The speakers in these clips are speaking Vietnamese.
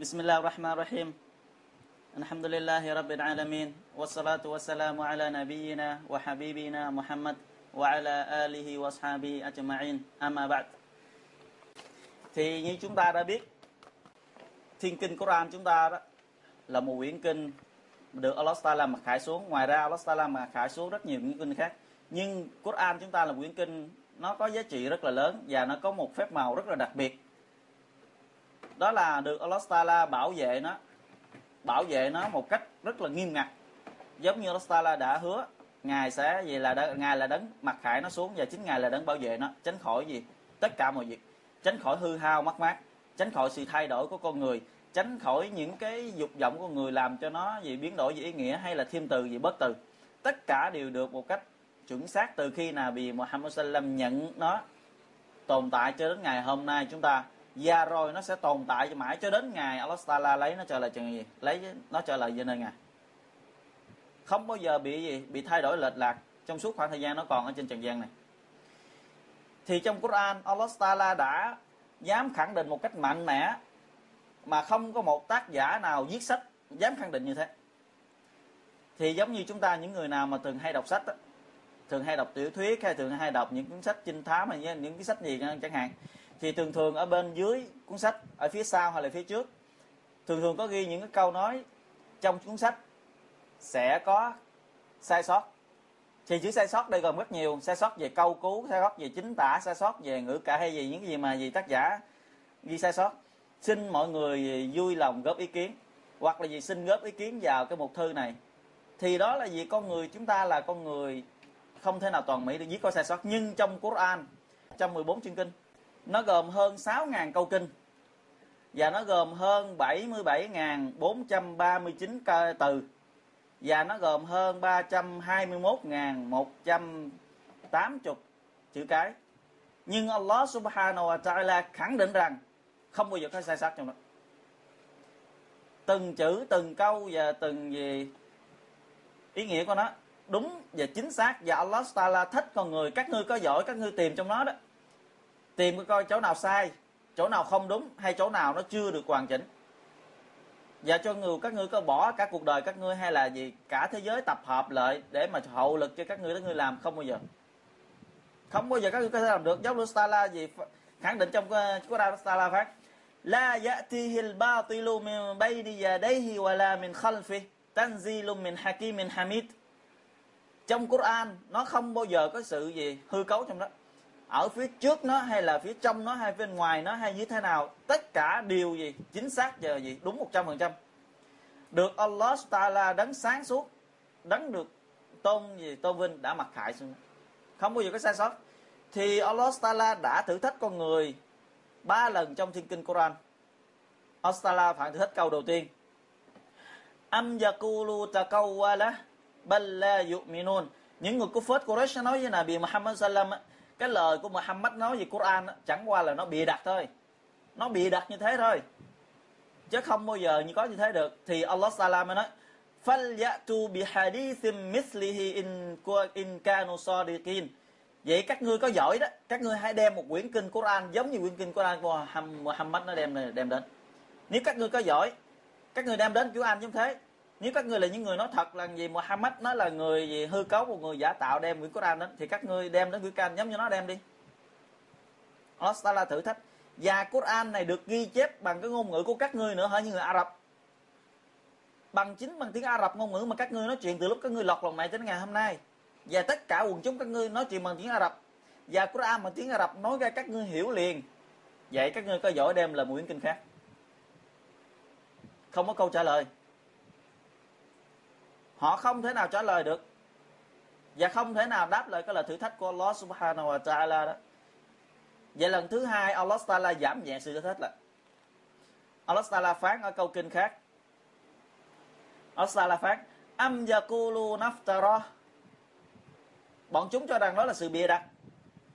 بسم الله الرحمن الرحيم الحمد لله رب العالمين والصلاة والسلام على نبينا وحبيبنا محمد وعلى آله وأصحابه أجمعين أما بعد Thì như chúng ta đã biết Thiên kinh Quran chúng ta đó Là một quyển kinh Được Allah Ta'ala mặc khải xuống Ngoài ra Allah Ta'ala mặc khải xuống rất nhiều những kinh khác Nhưng Quran chúng ta là một quyển kinh Nó có giá trị rất là lớn Và nó có một phép màu rất là đặc biệt đó là được Allah Taala bảo vệ nó bảo vệ nó một cách rất là nghiêm ngặt. Giống như Allah Taala đã hứa ngài sẽ gì là đấng, ngài là đấng mặc khải nó xuống và chính ngài là đấng bảo vệ nó tránh khỏi gì? Tất cả mọi việc. Tránh khỏi hư hao mất mát. Tránh khỏi sự thay đổi của con người. Tránh khỏi những cái dục vọng của người làm cho nó gì biến đổi về ý nghĩa hay là thêm từ gì bớt từ. Tất cả đều được một cách chuẩn xác từ khi nào bị Muhammad Sallam nhận nó tồn tại cho đến ngày hôm nay chúng ta và rồi nó sẽ tồn tại cho mãi cho đến ngày Allah Taala lấy nó trở lại chừng gì? Lấy nó trở lại về nơi ngài không bao giờ bị gì? Bị thay đổi lệch lạc trong suốt khoảng thời gian nó còn ở trên trần gian này. Thì trong Quran Allah Taala đã dám khẳng định một cách mạnh mẽ mà không có một tác giả nào viết sách dám khẳng định như thế. Thì giống như chúng ta những người nào mà thường hay đọc sách đó, thường hay đọc tiểu thuyết hay thường hay đọc những cuốn sách trinh thám hay những cái sách gì chẳng hạn thì thường thường ở bên dưới cuốn sách, ở phía sau hay là phía trước, thường thường có ghi những cái câu nói trong cuốn sách sẽ có sai sót. Thì chữ sai sót đây gồm rất nhiều, sai sót về câu cú, sai sót về chính tả, sai sót về ngữ cả hay gì những cái gì mà gì tác giả ghi sai sót. Xin mọi người vui lòng góp ý kiến, hoặc là gì xin góp ý kiến vào cái mục thư này. Thì đó là vì con người chúng ta là con người không thể nào toàn mỹ được, viết có sai sót. Nhưng trong Quran, trong 14 chương kinh nó gồm hơn 6.000 câu kinh. Và nó gồm hơn 77.439 từ. Và nó gồm hơn 321.180 chữ cái. Nhưng Allah subhanahu wa ta'ala khẳng định rằng không bao giờ có sai sót trong đó. Từng chữ, từng câu và từng gì, ý nghĩa của nó đúng và chính xác. Và Allah ta'ala thích con người, các ngươi có giỏi, các ngươi tìm trong nó đó tìm coi chỗ nào sai, chỗ nào không đúng hay chỗ nào nó chưa được hoàn chỉnh. Và cho người, các ngươi có bỏ cả cuộc đời các ngươi hay là gì, cả thế giới tập hợp lại để mà hậu lực cho các ngươi các ngươi làm, không bao giờ. Không bao giờ các ngươi có thể làm được. Giống Stala gì khẳng định trong ờ, của đạo Stala phát, la ya'tihi al-batilu min bayni yadayhi wa la min khalfi tanzilun min hakimin hamid. Trong Quran nó không bao giờ có sự gì hư cấu trong đó ở phía trước nó hay là phía trong nó hay bên ngoài nó hay như thế nào, tất cả đều gì chính xác giờ gì đúng một trăm phần trăm. Được Allah Taala đấng sáng suốt, đấng được tôn gì, tôn vinh đã mặc khải xuống. Không bao giờ có sai sót. Thì Allah Taala đã thử thách con người ba lần trong thiên kinh Quran. Allah Taala phản thử thách câu đầu tiên. Am yakulu takawwala bal la yu'minun. Những người của phết Quraysh nói với Nabi Muhammad sallam cái lời của Muhammad nói về Quran chẳng qua là nó bịa đặt thôi. Nó bịa đặt như thế thôi. Chứ không bao giờ như có như thế được. Thì Allah Taala mới nói, falyatu bi hadithin mislihi in in kanu sadiqin. Vậy các ngươi có giỏi đó. Các ngươi hãy đem một quyển kinh Quran giống như quyển kinh Quran của Muhammad nó đem đem đến. Nếu các ngươi có giỏi, các ngươi đem đến Quran giống thế nếu các ngươi là những người nói thật là gì, Muhammad nó là người gì, hư cấu một người giả tạo đem quyển Quran đến, thì các ngươi đem đến quyển Quran giống như nó đem đi. Allah là thử thách. Và Quran này được ghi chép bằng cái ngôn ngữ của các ngươi nữa hả những người Ả Rập bằng chính bằng tiếng Ả Rập ngôn ngữ mà các ngươi nói chuyện từ lúc các ngươi lọt lòng mẹ đến ngày hôm nay. Và tất cả quần chúng các ngươi nói chuyện bằng tiếng Ả Rập và Quran bằng tiếng Ả Rập nói ra, các ngươi hiểu liền. Vậy các ngươi có giỏi đem là một quyển kinh khác? Không có câu trả lời họ không thể nào trả lời được. Và không thể nào đáp lại cái lời thử thách của Allah subhanahu wa ta'ala đó. Vậy lần thứ hai, Allah ta'ala giảm nhẹ sự thử thách lại. Allah ta'ala phán ở câu kinh khác. Allah ta'ala phán, am yakulu naftara? Bọn chúng cho rằng đó là sự bịa đặt.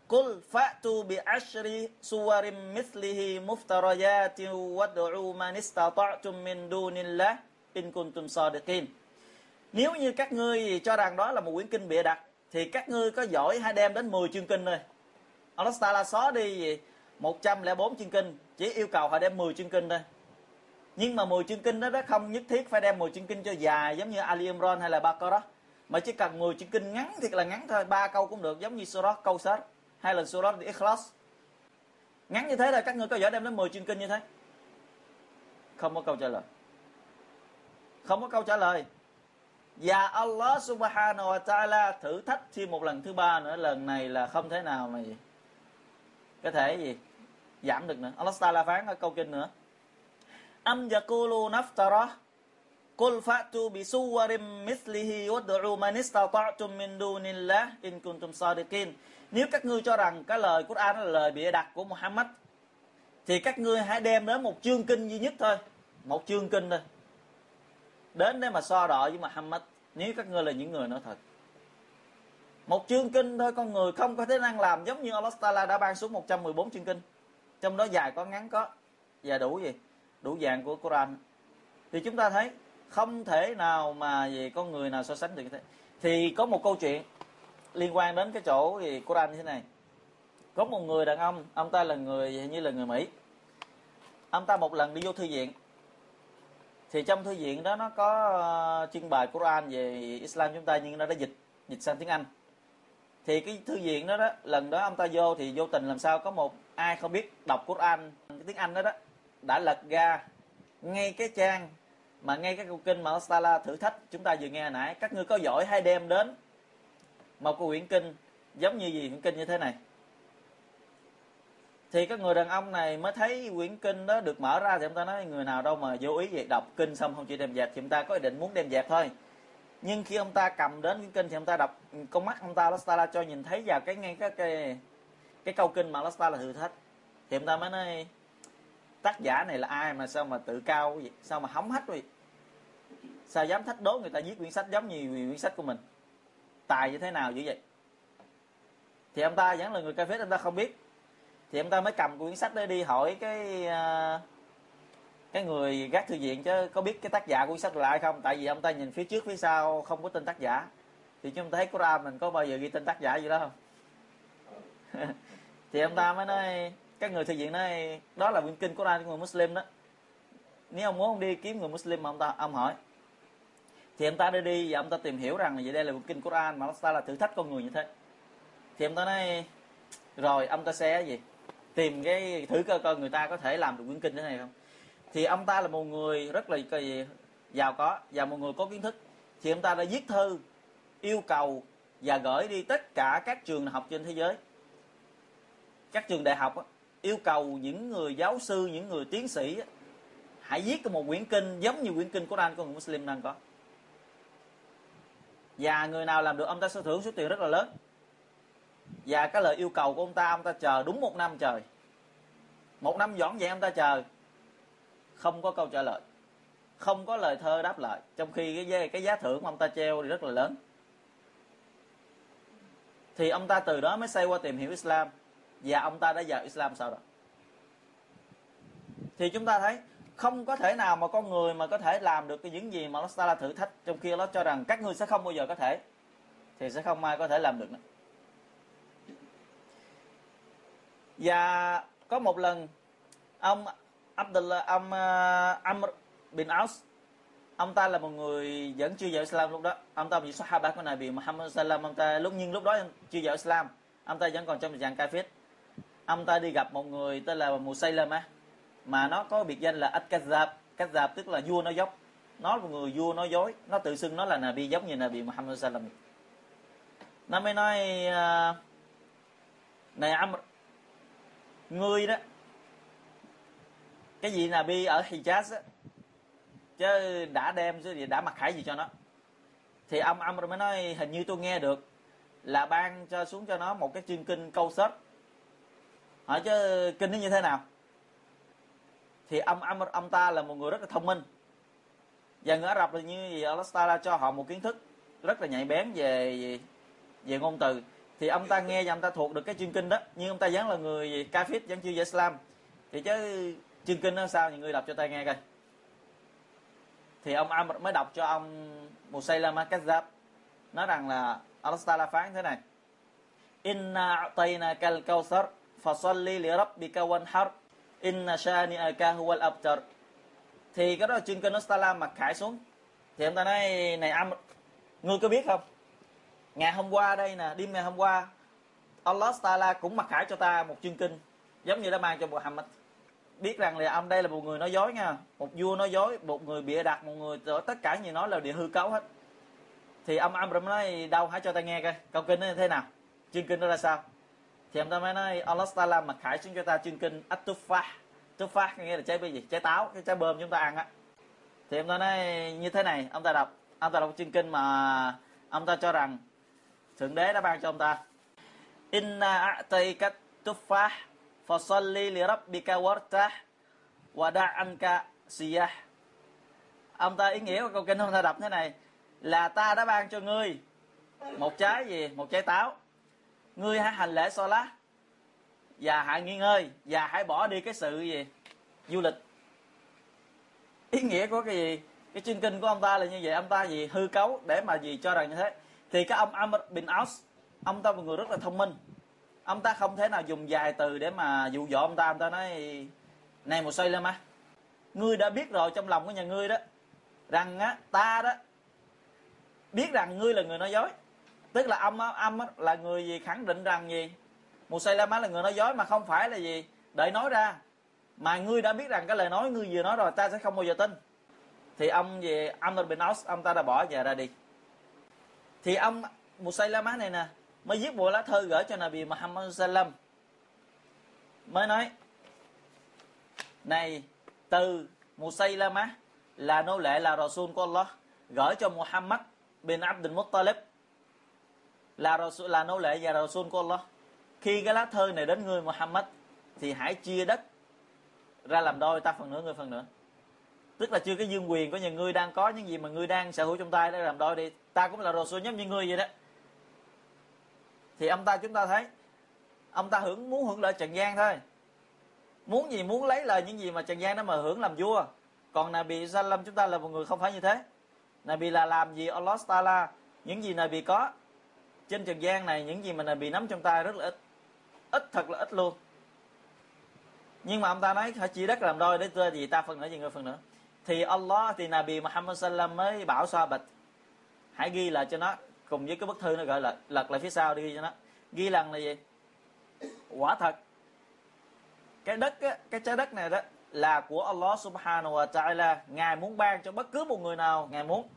Kul fa'tu bi ashri suwarim mithlihi muftarayatin wad'u man istata'tum min dunillah in kuntum sadiqin nếu như các ngươi cho rằng đó là một quyển kinh bịa đặt thì các ngươi có giỏi hãy đem đến 10 chương kinh thôi. Allah Taala xóa đi gì 104 chương kinh chỉ yêu cầu họ đem 10 chương kinh thôi. Nhưng mà 10 chương kinh đó, đó không nhất thiết phải đem 10 chương kinh cho dài giống như Ali Imran hay là Baqarah mà chỉ cần 10 chương kinh ngắn thiệt là ngắn thôi ba câu cũng được giống như surah câu hay là surah ikhlas ngắn như thế là các ngươi có giỏi đem đến 10 chương kinh như thế? Không có câu trả lời. Không có câu trả lời và Allah subhanahu wa ta'ala thử thách thêm một lần thứ ba nữa lần này là không thể nào mà gì có thể gì giảm được nữa Allah ta'ala phán ở câu kinh nữa am yakulu naftara Qul fa'tu bi suwarin mislihi wad'u man istata'tum min dunillah in kuntum sadiqin. Nếu các ngươi cho rằng cái lời Quran là lời bịa đặt của Muhammad thì các ngươi hãy đem đến một chương kinh duy nhất thôi, một chương kinh thôi. Đến để mà so đọ với Muhammad, nếu các ngươi là những người nói thật. Một chương kinh thôi, con người không có thể năng làm giống như Allah Taala đã ban xuống 114 chương kinh. Trong đó dài có ngắn có, và đủ gì? Đủ dạng của Quran. Thì chúng ta thấy, không thể nào mà gì, con người nào so sánh được như thế thì có một câu chuyện liên quan đến cái chỗ gì, Quran như thế này có một người đàn ông ông ta là người, hình như là người Mỹ ông ta một lần đi vô thư viện thì trong thư viện đó nó có ờ, trưng bày Quran về Islam chúng ta, nhưng nó đã dịch dịch sang tiếng Anh. Thì cái thư viện đó đó, lần đó ông ta vô thì vô tình làm sao có một ai không biết đọc Quran, cái tiếng Anh đó đó, đã lật ra ngay cái trang mà ngay cái câu kinh mà Ostala thử thách. Chúng ta vừa nghe hồi nãy, các ngươi có giỏi hay đem đến một cái quyển kinh giống như gì, quyển kinh như thế này thì các người đàn ông này mới thấy quyển kinh đó được mở ra thì ông ta nói, người nào đâu mà vô ý vậy, đọc kinh xong không chịu đem dẹp thì ông ta có ý định muốn đem dẹp thôi. Nhưng khi ông ta cầm đến quyển kinh thì ông ta đọc, con mắt ông ta Lostala cho nhìn thấy vào cái ngay cái cái cái câu kinh mà Lostala thử thách thì ông ta mới nói, tác giả này là ai mà sao mà tự cao vậy? Sao mà hóng hách vậy? Sao dám thách đố người ta viết quyển sách giống như quyển sách của mình? Tài như thế nào như vậy? Thì ông ta vẫn là người cà phết ông ta không biết thì ông ta mới cầm quyển sách đó đi hỏi cái uh, cái người gác thư viện chứ có biết cái tác giả của sách là ai không? Tại vì ông ta nhìn phía trước phía sau không có tên tác giả. Thì chúng ta thấy Quran mình có bao giờ ghi tên tác giả gì đó không? Thì ông ta mới nói các người thư viện nói đó là quyển kinh Quran của người Muslim đó. Nếu ông muốn ông đi kiếm người Muslim mà ông ta ông hỏi. Thì ông ta đi đi và ông ta tìm hiểu rằng là vậy đây là quyển kinh Quran mà ta là thử thách con người như thế. Thì ông ta nói rồi ông ta sẽ gì? Tìm cái thử cơ coi người ta có thể làm được quyển kinh thế này không? Thì ông ta là một người rất là gì, giàu có và một người có kiến thức. Thì ông ta đã viết thư yêu cầu và gửi đi tất cả các trường học trên thế giới. Các trường đại học yêu cầu những người giáo sư những người tiến sĩ hãy viết một quyển kinh giống như quyển kinh Quran của người Muslim đang có. Và người nào làm được ông ta sẽ thưởng số tiền rất là lớn và cái lời yêu cầu của ông ta ông ta chờ đúng một năm trời. Một năm dọn dẹp ông ta chờ. Không có câu trả lời. Không có lời thơ đáp lại. Trong khi cái cái giá thưởng mà ông ta treo thì rất là lớn. Thì ông ta từ đó mới xây qua tìm hiểu Islam. Và ông ta đã vào Islam sau đó. Thì chúng ta thấy, không có thể nào mà con người mà có thể làm được cái những gì mà nó là thử thách, trong khi nó cho rằng các ngươi sẽ không bao giờ có thể, thì sẽ không ai có thể làm được nữa. Và có một lần ông Abdullah ông uh, Amr bin Aus ông ta là một người vẫn chưa vào Islam lúc đó. Ông ta bị Sahaba của Nabi Muhammad sallam ông ta lúc nhưng lúc đó chưa vào Islam ông ta vẫn còn trong dạng kafir. Ông ta đi gặp một người tên là Musaylama mà nó có biệt danh là At-Kazzab Kazzab tức là vua nói dốc. Nó là một người vua nói dối. Nó tự xưng nó là Nabi giống như Nabi Muhammad sallam nó mới nói uh, này Amr ngươi đó. Cái gì là bi ở Hijaz á? Chứ đã đem chứ gì, đã mặc khải gì cho nó. Thì ông rồi mới nói, hình như tôi nghe được là ban cho xuống cho nó một cái chương kinh câu sớt. Hỏi chứ kinh nó như thế nào? Thì ông âm ông ta là một người rất là thông minh. Và người Ả Rập là như gì Allah cho họ một kiến thức rất là nhạy bén về về ngôn từ thì ông ta nghe và ông ta thuộc được cái chương kinh đó. Nhưng ông ta vẫn là người kafir, vẫn chưa về Islam. Thì chứ chương kinh nó sao? Thì người đọc cho ta nghe coi. Thì ông Amr mới đọc cho ông Musaylama Kazzab. Nói rằng là Allah Taala phán thế này. Inna a'tayna kal kawthar fasalli li rabbika wanhar. Inna shani'aka huwal abtar. Thì cái đó là chuyên kinh Nostala mặc khải xuống. Thì ông ta nói, này Amr, ngươi có biết không? Ngày hôm qua đây nè, đêm ngày hôm qua, Allah Taala cũng mặc khải cho ta một chương kinh, giống như đã mang cho Muhammad. Biết rằng là ông đây là một người nói dối nha, một vua nói dối, một người bịa đặt, một người tất cả gì nói là địa hư cấu hết. Thì ông Amram nói đâu hãy cho ta nghe coi, câu kinh nó như thế nào? Chương kinh nó ra sao? Thì ông ta mới nói, Allah Taala mặc khải xuống cho ta chương kinh At-Tuffah Tuffah nghĩa là trái cái gì? Trái táo, cái trái bơm chúng ta ăn á. Thì ông ta nói, như thế này. Ông ta đọc, ông ta đọc chương kinh mà ông ta cho rằng thượng đế đã ban cho ông ta. Inna a'tayka tuffah fasalli li rabbika wartah, wa da'anka siyah. Ông ta ý nghĩa của câu kinh ông ta đọc thế này là ta đã ban cho ngươi một trái gì? Một trái táo. Ngươi hãy hành lễ so lá và hãy nghỉ ngơi và hãy bỏ đi cái sự gì? Du lịch. Ý nghĩa của cái gì? Cái chương kinh của ông ta là như vậy. Ông ta gì? Hư cấu để mà gì cho rằng như thế thì cái ông Amr bin Aus, ông ta là một người rất là thông minh. Ông ta không thể nào dùng dài từ để mà dụ dỗ ông ta. Ông ta nói, này một xoay lên mà ngươi đã biết rồi trong lòng của nhà ngươi đó, rằng á, ta đó biết rằng ngươi là người nói dối. Tức là ông âm là người gì khẳng định rằng gì? Một xoay lên là người nói dối mà không phải là gì? Đợi nói ra. Mà ngươi đã biết rằng cái lời nói ngươi vừa nói rồi, ta sẽ không bao giờ tin. Thì ông về Amr bin Aus, ông ta đã bỏ về ra đi thì ông Musaylama này nè, mới viết bộ lá thư gửi cho Nabi Muhammad sallam. Mới nói, này, từ Musaylama là nô lệ, là Rasul của Allah, gửi cho Muhammad bin Abdul Muttalib, là Rasul, là nô lệ và Rasul của Allah. Khi cái lá thư này đến người Muhammad thì hãy chia đất ra làm đôi, ta phần nữa người phần nữa tức là chưa cái dương quyền của nhà ngươi đang có những gì mà ngươi đang sở hữu trong tay để làm đôi đi. Ta cũng là đồ xô giống như ngươi vậy đó. Thì ông ta chúng ta thấy, ông ta hưởng, muốn hưởng lợi trần gian thôi. Muốn gì muốn lấy lời những gì mà trần gian đó mà hưởng làm vua. Còn Nabi lâm chúng ta là một người không phải như thế. Nabi là làm gì? Allah Taala. Những gì Nabi có trên trần gian này, những gì mà Nabi nắm trong tay rất là ít. Ít thật là ít luôn. Nhưng mà ông ta nói hãy chia đất làm đôi để tôi gì ta phần nữa, gì người phần nữa? Thì Allah thì Nabi Muhammad sallam mới bảo bạch hãy ghi lại cho nó cùng với cái bức thư nó gọi là lật lại phía sau đi ghi cho nó. Ghi lần là gì? Quả thật cái đất á, cái trái đất này đó là của Allah subhanahu wa ta'ala. Ngài muốn ban cho bất cứ một người nào ngài muốn.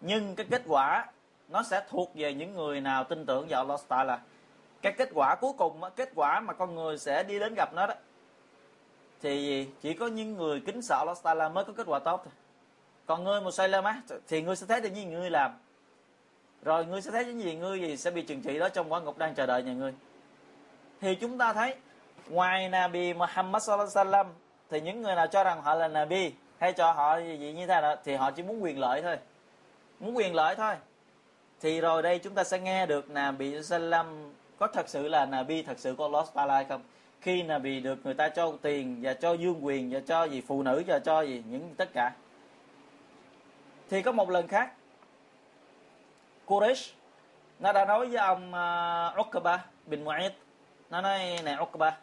Nhưng cái kết quả nó sẽ thuộc về những người nào tin tưởng vào Allah ta'ala. Cái kết quả cuối cùng kết quả mà con người sẽ đi đến gặp nó đó thì chỉ có những người kính sợ Allah ta'ala mới có kết quả tốt thôi. Còn ngươi một sai lầm á thì ngươi sẽ thấy được những gì ngươi làm. Rồi ngươi sẽ thấy những gì ngươi gì sẽ bị trừng trị đó trong quả ngục đang chờ đợi nhà ngươi thì chúng ta thấy ngoài Nabi Muhammad sallallahu alaihi wasallam thì những người nào cho rằng họ là Nabi hay cho họ gì, gì như thế nào thì họ chỉ muốn quyền lợi thôi. Muốn quyền lợi thôi. Thì rồi đây chúng ta sẽ nghe được Nabi sallam có thật sự là Nabi thật sự của Allah Taala hay không? Khi là bị được người ta cho tiền và cho dương quyền và cho gì phụ nữ và cho gì những tất cả. Thì có một lần khác Quraysh nó đã nói với ông uh, Uqba bin Mu'ayth nó nói này Uqba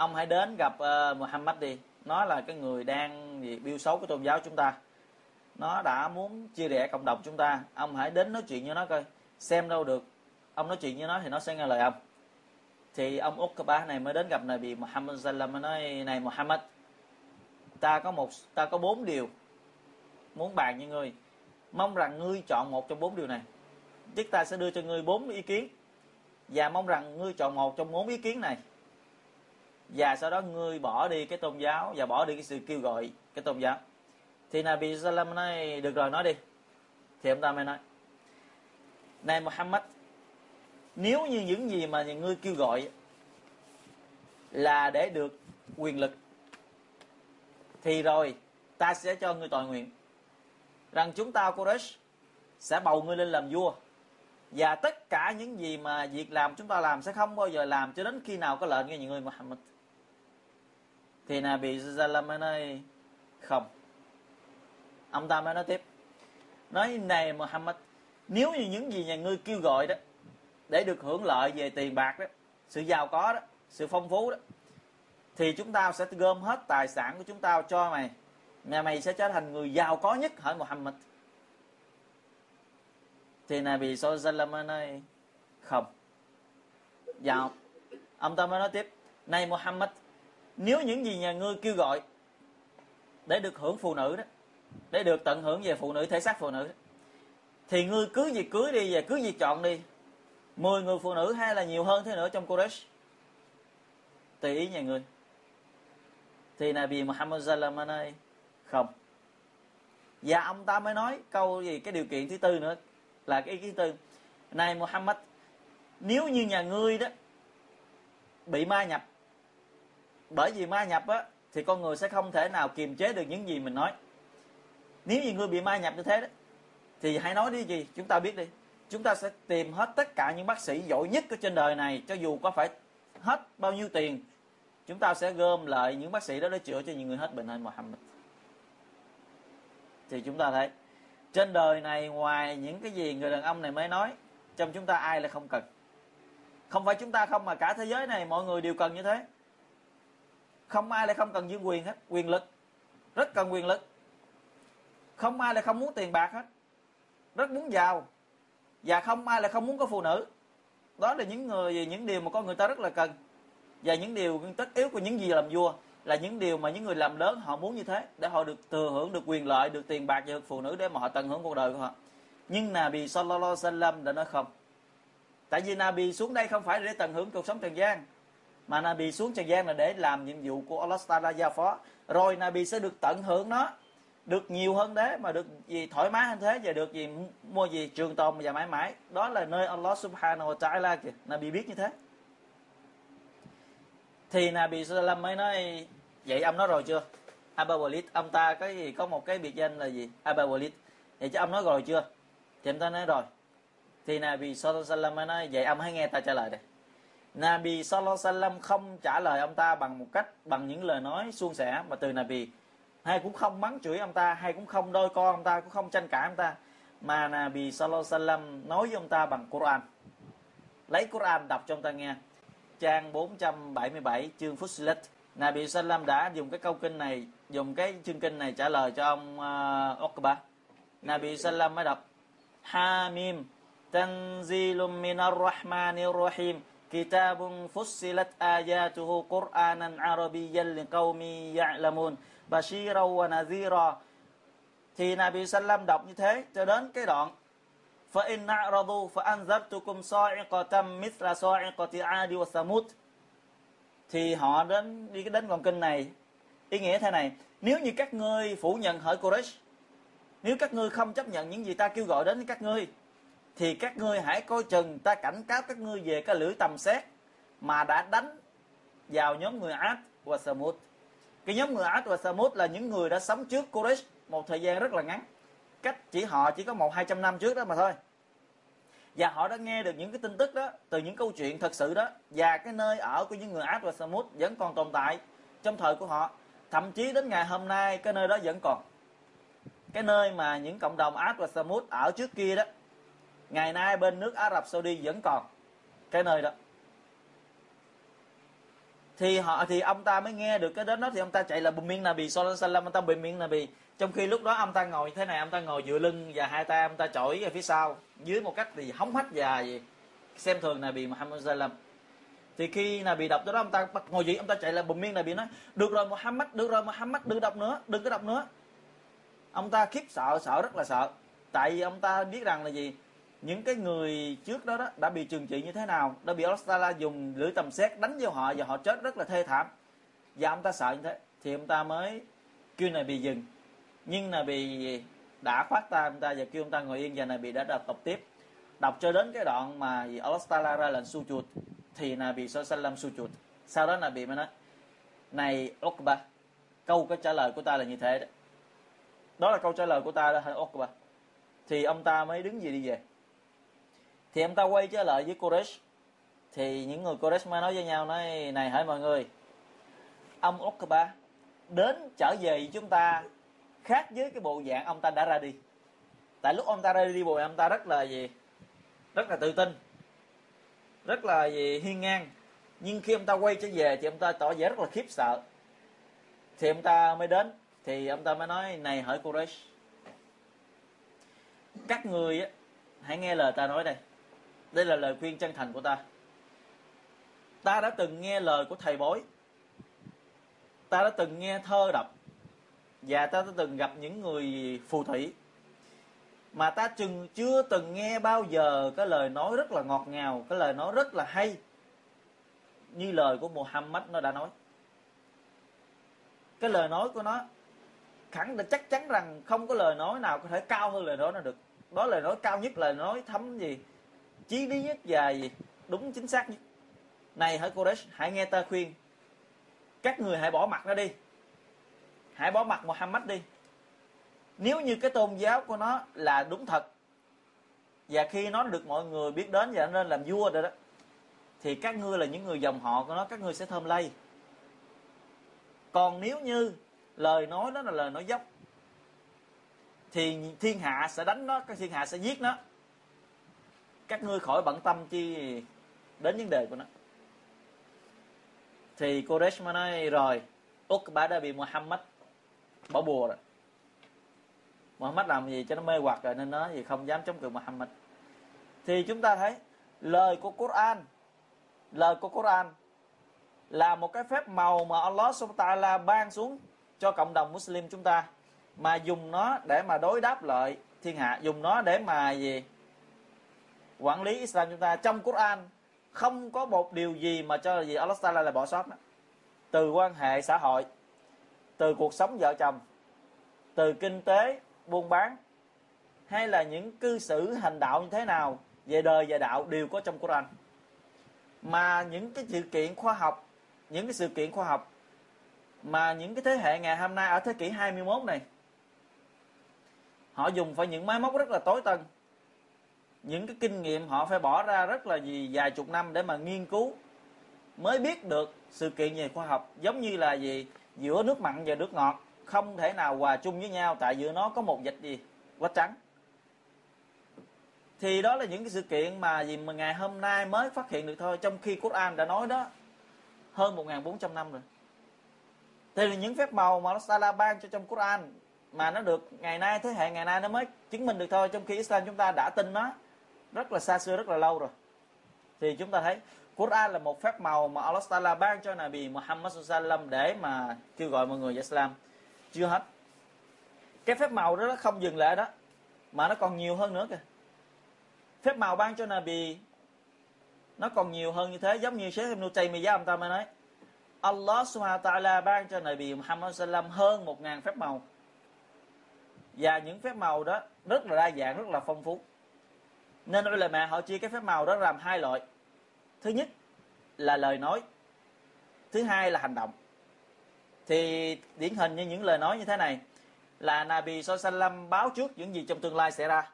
ông hãy đến gặp uh, Muhammad đi. Nó là cái người đang gì biêu xấu cái tôn giáo chúng ta. Nó đã muốn chia rẽ cộng đồng chúng ta. Ông hãy đến nói chuyện với nó coi xem đâu được. Ông nói chuyện với nó thì nó sẽ nghe lời ông thì ông Uqba này mới đến gặp này bị Muhammad sallam nói, này Muhammad, ta có một, ta có bốn điều muốn bàn với ngươi. Mong rằng ngươi chọn một trong bốn điều này. Chúng ta sẽ đưa cho ngươi bốn ý kiến. Và mong rằng ngươi chọn một trong bốn ý kiến này. Và sau đó ngươi bỏ đi cái tôn giáo và bỏ đi cái sự kêu gọi cái tôn giáo. Thì Nabi Sallam nói, được rồi, nói đi. Thì ông ta mới nói, này Muhammad nếu như những gì mà ngươi kêu gọi là để được quyền lực, thì rồi ta sẽ cho ngươi tội nguyện rằng chúng ta Quraysh sẽ bầu ngươi lên làm vua. Và tất cả những gì mà việc làm chúng ta làm sẽ không bao giờ làm cho đến khi nào có lệnh của những người Muhammad. Thì Nabi bị mới nói, không. Ông ta mới nói tiếp, nói này, Muhammad, nếu như những gì nhà ngươi kêu gọi đó để được hưởng lợi về tiền bạc đó sự giàu có đó sự phong phú đó thì chúng ta sẽ gom hết tài sản của chúng ta cho mày. Nhà mày sẽ trở thành người giàu có nhất hỏi Muhammad. Thì Nabi Sallallahu mới nói không. Giàu ông ta mới nói tiếp này Muhammad nếu những gì nhà ngươi kêu gọi để được hưởng phụ nữ đó để được tận hưởng về phụ nữ thể xác phụ nữ đó, thì ngươi cứ gì cưới đi và cứ gì chọn đi 10 người phụ nữ hay là nhiều hơn thế nữa trong Quraysh. Tùy ý nhà người. thì Nabi Muhammad Sallam nói, không. Và ông ta mới nói câu gì, cái điều kiện thứ tư nữa, là cái ý thứ tư. Này Muhammad, nếu như nhà ngươi đó bị ma nhập, bởi vì ma nhập á, thì con người sẽ không thể nào kiềm chế được những gì mình nói. Nếu như ngươi bị ma nhập như thế đó, thì hãy nói đi gì, chúng ta biết đi chúng ta sẽ tìm hết tất cả những bác sĩ giỏi nhất ở trên đời này, cho dù có phải hết bao nhiêu tiền. Chúng ta sẽ gom lại những bác sĩ đó để chữa cho những người hết bệnh hơn Muhammad thì chúng ta thấy, trên đời này ngoài những cái gì người đàn ông này mới nói, trong chúng ta ai là không cần? Không phải chúng ta không mà cả thế giới này mọi người đều cần như thế. Không ai lại không cần dương quyền hết, quyền lực. Rất cần quyền lực. Không ai lại không muốn tiền bạc hết. Rất muốn giàu và không ai là không muốn có phụ nữ. Đó là những người những điều mà con người ta rất là cần. Và những điều tất yếu của những gì làm vua là những điều mà những người làm lớn họ muốn như thế để họ được thừa hưởng, được quyền lợi, được tiền bạc và được phụ nữ để mà họ tận hưởng cuộc đời của họ. Nhưng Nabi Sallallahu Alaihi Wasallam đã nói không. Tại vì Nabi xuống đây không phải để tận hưởng cuộc sống trần gian, mà Nabi xuống trần gian là để làm nhiệm vụ của Allah Taala giao phó. Rồi Nabi sẽ được tận hưởng nó được nhiều hơn thế, mà được gì thoải mái hơn thế, và được gì mua gì trường tồn và mãi mãi. Đó là nơi Allah Subhanahu wa Taala kìa. Nabi biết như thế. Thì Nabi Sallam mới nói, vậy ông nói rồi chưa? Abu Walid, ông ta có gì? Có một cái biệt danh là gì? Abu Walid. Vậy chứ ông nói rồi chưa? Thì ông ta nói rồi. Thì Nabi Sallam mới nói, vậy ông hãy nghe ta trả lời đây. Nabi Sallam không trả lời ông ta bằng một cách, bằng những lời nói suôn sẻ, mà từ Nabi hay cũng không mắng chửi ông ta hay cũng không đôi con ông ta cũng không tranh cãi ông ta. Mà Nabi Sallam nói với ông ta bằng Quran. Lấy Quran đọc cho ông ta nghe. Trang 477 chương Fusilat Nabi Sallam đã dùng cái câu kinh này dùng cái chương kinh này trả lời cho ông uh, Uqba. Nabi Sallam mới đọc. Hamim Tanzilum minar rahmanir rahim. Kitabun fussilat ayatuhu Qur'anan arabiyyan liqaumi ya'lamun. Bashira wa nadhira thì Nabi Sallam đọc như thế cho đến cái đoạn فإن أعرضوا فأنذرتكم صاعقة مثل صاعقة عاد وثمود thì họ đến đi đến con kinh này ý nghĩa thế này nếu như các ngươi phủ nhận hỏi Quraysh nếu các ngươi không chấp nhận những gì ta kêu gọi đến với các ngươi thì các ngươi hãy coi chừng ta cảnh cáo các ngươi về cái lưỡi tầm xét mà đã đánh vào nhóm người Ad và Samud cái nhóm người Ad và Samud là những người đã sống trước Quraysh một thời gian rất là ngắn. Cách chỉ họ chỉ có một hai trăm năm trước đó mà thôi. Và họ đã nghe được những cái tin tức đó, từ những câu chuyện thật sự đó. Và cái nơi ở của những người Ad và Samud vẫn còn tồn tại trong thời của họ. Thậm chí đến ngày hôm nay, cái nơi đó vẫn còn. Cái nơi mà những cộng đồng Ad và Samud ở trước kia đó, ngày nay bên nước Ả Rập Saudi vẫn còn cái nơi đó thì họ, thì ông ta mới nghe được cái đến đó, thì ông ta chạy là bùm miên Nabi Sallallahu Alaihi Wasallam, ông ta bùm miên Nabi. Trong khi lúc đó ông ta ngồi như thế này, ông ta ngồi dựa lưng và hai tay ông ta chổi ở phía sau. Dưới một cách thì hóng hách và gì? Xem thường Nabi Muhammad Sallam thì khi Nabi đọc tới đó, ông ta bắt ngồi dậy, ông ta chạy là bùm miên Nabi nói, được rồi Muhammad, được rồi Muhammad, đừng đọc nữa, đừng có đọc nữa. Ông ta khiếp sợ sợ rất là sợ. Tại vì ông ta biết rằng là gì? Những cái người trước đó, đó đã bị trừng trị như thế nào? Đã bị Allah dùng lưỡi tầm xét đánh vào họ và họ chết rất là thê thảm. Và ông ta sợ như thế thì ông ta mới kêu này bị dừng. Nhưng là bị đã khoát tay ông ta và kêu ông ta ngồi yên và này bị đã đọc tập tiếp. Đọc cho đến cái đoạn mà Allah ra lệnh su chuột thì là bị Sallam su chuột. Sau đó là bị mới nói này Uqba câu cái trả lời của ta là như thế đó. Đó là câu trả lời của ta đó hay Uqba? Thì ông ta mới đứng gì đi về thì ông ta quay trở lại với Quraysh thì những người Quraysh mới nói với nhau, nói, này hỏi mọi người, ông Uqba đến trở về với chúng ta khác với cái bộ dạng ông ta đã ra đi. Tại lúc ông ta ra đi, bộ ông ta rất là gì? Rất là tự tin. Rất là gì? Hiên ngang. Nhưng khi ông ta quay trở về thì ông ta tỏ vẻ rất là khiếp sợ. Thì ông ta mới đến. Thì ông ta mới nói, này hỏi Quraysh các người á, hãy nghe lời ta nói đây đây là lời khuyên chân thành của ta. Ta đã từng nghe lời của thầy bói. Ta đã từng nghe thơ đọc. Và ta đã từng gặp những người phù thủy. Mà ta chừng chưa từng nghe bao giờ cái lời nói rất là ngọt ngào, cái lời nói rất là hay, như lời của Muhammad nó đã nói. Cái lời nói của nó khẳng định chắc chắn rằng không có lời nói nào có thể cao hơn lời nói nó được. Đó là lời nói cao nhất, lời nói thấm gì? Chí lý nhất và gì đúng chính xác nhất. Này hỡi Quraysh hãy nghe ta khuyên. Các người hãy bỏ mặt nó đi. Hãy bỏ mặt Muhammad đi. Nếu như cái tôn giáo của nó là đúng thật, và khi nó được mọi người biết đến và nên làm vua rồi đó, thì các ngươi là những người dòng họ của nó, các ngươi sẽ thơm lây. Còn nếu như lời nói đó là lời nói dốc, thì thiên hạ sẽ đánh nó các thiên hạ sẽ giết nó các ngươi khỏi bận tâm chi đến vấn đề của nó. Thì cô mới nói, rồi Uqba đã bị Muhammad bỏ bùa rồi. Muhammad làm gì cho nó mê hoặc rồi nên nó gì không dám chống cự Muhammad. Thì chúng ta thấy lời của Quran, lời của Quran là một cái phép màu mà Allah subhanahu wa ta'ala ban xuống cho cộng đồng Muslim chúng ta, mà dùng nó để mà đối đáp lại thiên hạ, dùng nó để mà gì? Quản lý Islam chúng ta trong Quran, không có một điều gì mà cho gì Allah Taala là bỏ sót đó. từ quan hệ xã hội, từ cuộc sống vợ chồng, từ kinh tế buôn bán, hay là những cư xử hành đạo như thế nào, về đời về đạo đều có trong Quran mà những cái sự kiện khoa học, những cái sự kiện khoa học mà những cái thế hệ ngày hôm nay ở thế kỷ 21 này, họ dùng phải những máy móc rất là tối tân những cái kinh nghiệm họ phải bỏ ra rất là gì, vài chục năm để mà nghiên cứu, mới biết được sự kiện về khoa học giống như là gì, giữa nước mặn và nước ngọt, không thể nào hòa chung với nhau, tại giữa nó có một dịch gì? Quá trắng. Thì đó là những cái sự kiện mà gì mà ngày hôm nay mới phát hiện được thôi, trong khi Quran đã nói đó, hơn 1.400 năm rồi. Thì là những phép màu mà nó Sala ban cho trong Quran mà nó được ngày nay, thế hệ ngày nay nó mới chứng minh được thôi, trong khi Islam chúng ta đã tin nó rất là xa xưa, rất là lâu rồi. Thì chúng ta thấy, Quran là một phép màu mà Allah Taala ban cho Nabi Muhammad sallam để mà kêu gọi mọi người vào Islam. Chưa hết. Cái phép màu đó nó không dừng lại đó, mà nó còn nhiều hơn nữa kìa. Phép màu ban cho Nabi, nó còn nhiều hơn như thế, giống như Sheikh Ibn Taymiyyah ông ta mới nói. Allah subhanahu wa ta'ala ban cho Nabi Muhammad sallam hơn một ngàn phép màu. Và những phép màu đó rất là đa dạng, rất là phong phú nên ulama họ chia cái phép màu đó làm hai loại. Thứ nhất là lời nói. Thứ hai là hành động. Thì điển hình như những lời nói như thế này là Nabi Sallam báo trước những gì trong tương lai xảy ra.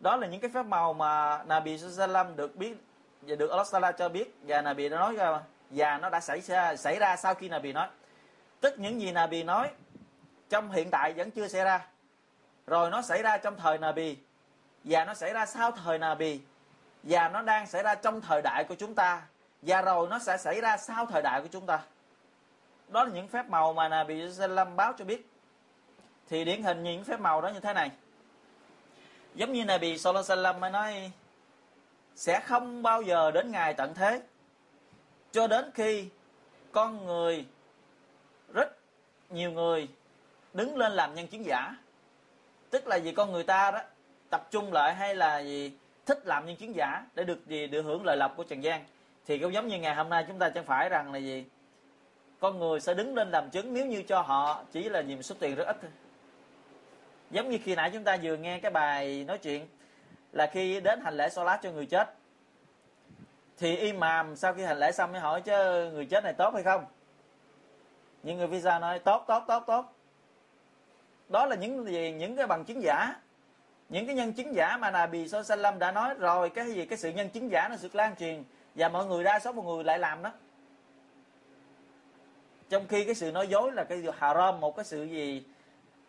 Đó là những cái phép màu mà Nabi Sallam được biết, và được Allah cho biết, và Nabi đã nói ra, và nó đã xảy ra xảy ra sau khi Nabi nói. Tức những gì Nabi nói trong hiện tại vẫn chưa xảy ra. Rồi nó xảy ra trong thời Nabi và nó xảy ra sau thời Nabi. Và nó đang xảy ra trong thời đại của chúng ta. Và rồi nó sẽ xảy ra sau thời đại của chúng ta. Đó là những phép màu mà Nabi Sallam báo cho biết. Thì điển hình những phép màu đó như thế này. Giống như Nabi Sallam mới nói, sẽ không bao giờ đến ngày tận thế. Cho đến khi con người, rất nhiều người đứng lên làm nhân chứng giả. Tức là vì con người ta đó tập trung lại hay là gì? Thích làm nhân chứng giả để được gì? Được hưởng lợi lộc của trần gian thì cũng giống như ngày hôm nay chúng ta chẳng phải rằng là gì? Con người sẽ đứng lên làm chứng nếu như cho họ chỉ là gì số tiền rất ít thôi. Giống như khi nãy chúng ta vừa nghe cái bài nói chuyện là khi đến hành lễ lá cho người chết. Thì imam sau khi hành lễ xong mới hỏi chứ người chết này tốt hay không? Những người visa nói tốt tốt tốt tốt. Đó là những gì những cái bằng chứng giả những cái nhân chứng giả mà Nabi Sallam đã nói, rồi cái gì, cái sự nhân chứng giả nó sự lan truyền, và mọi người đa số mọi người lại làm đó. Trong khi cái sự nói dối là cái haram, một cái sự gì?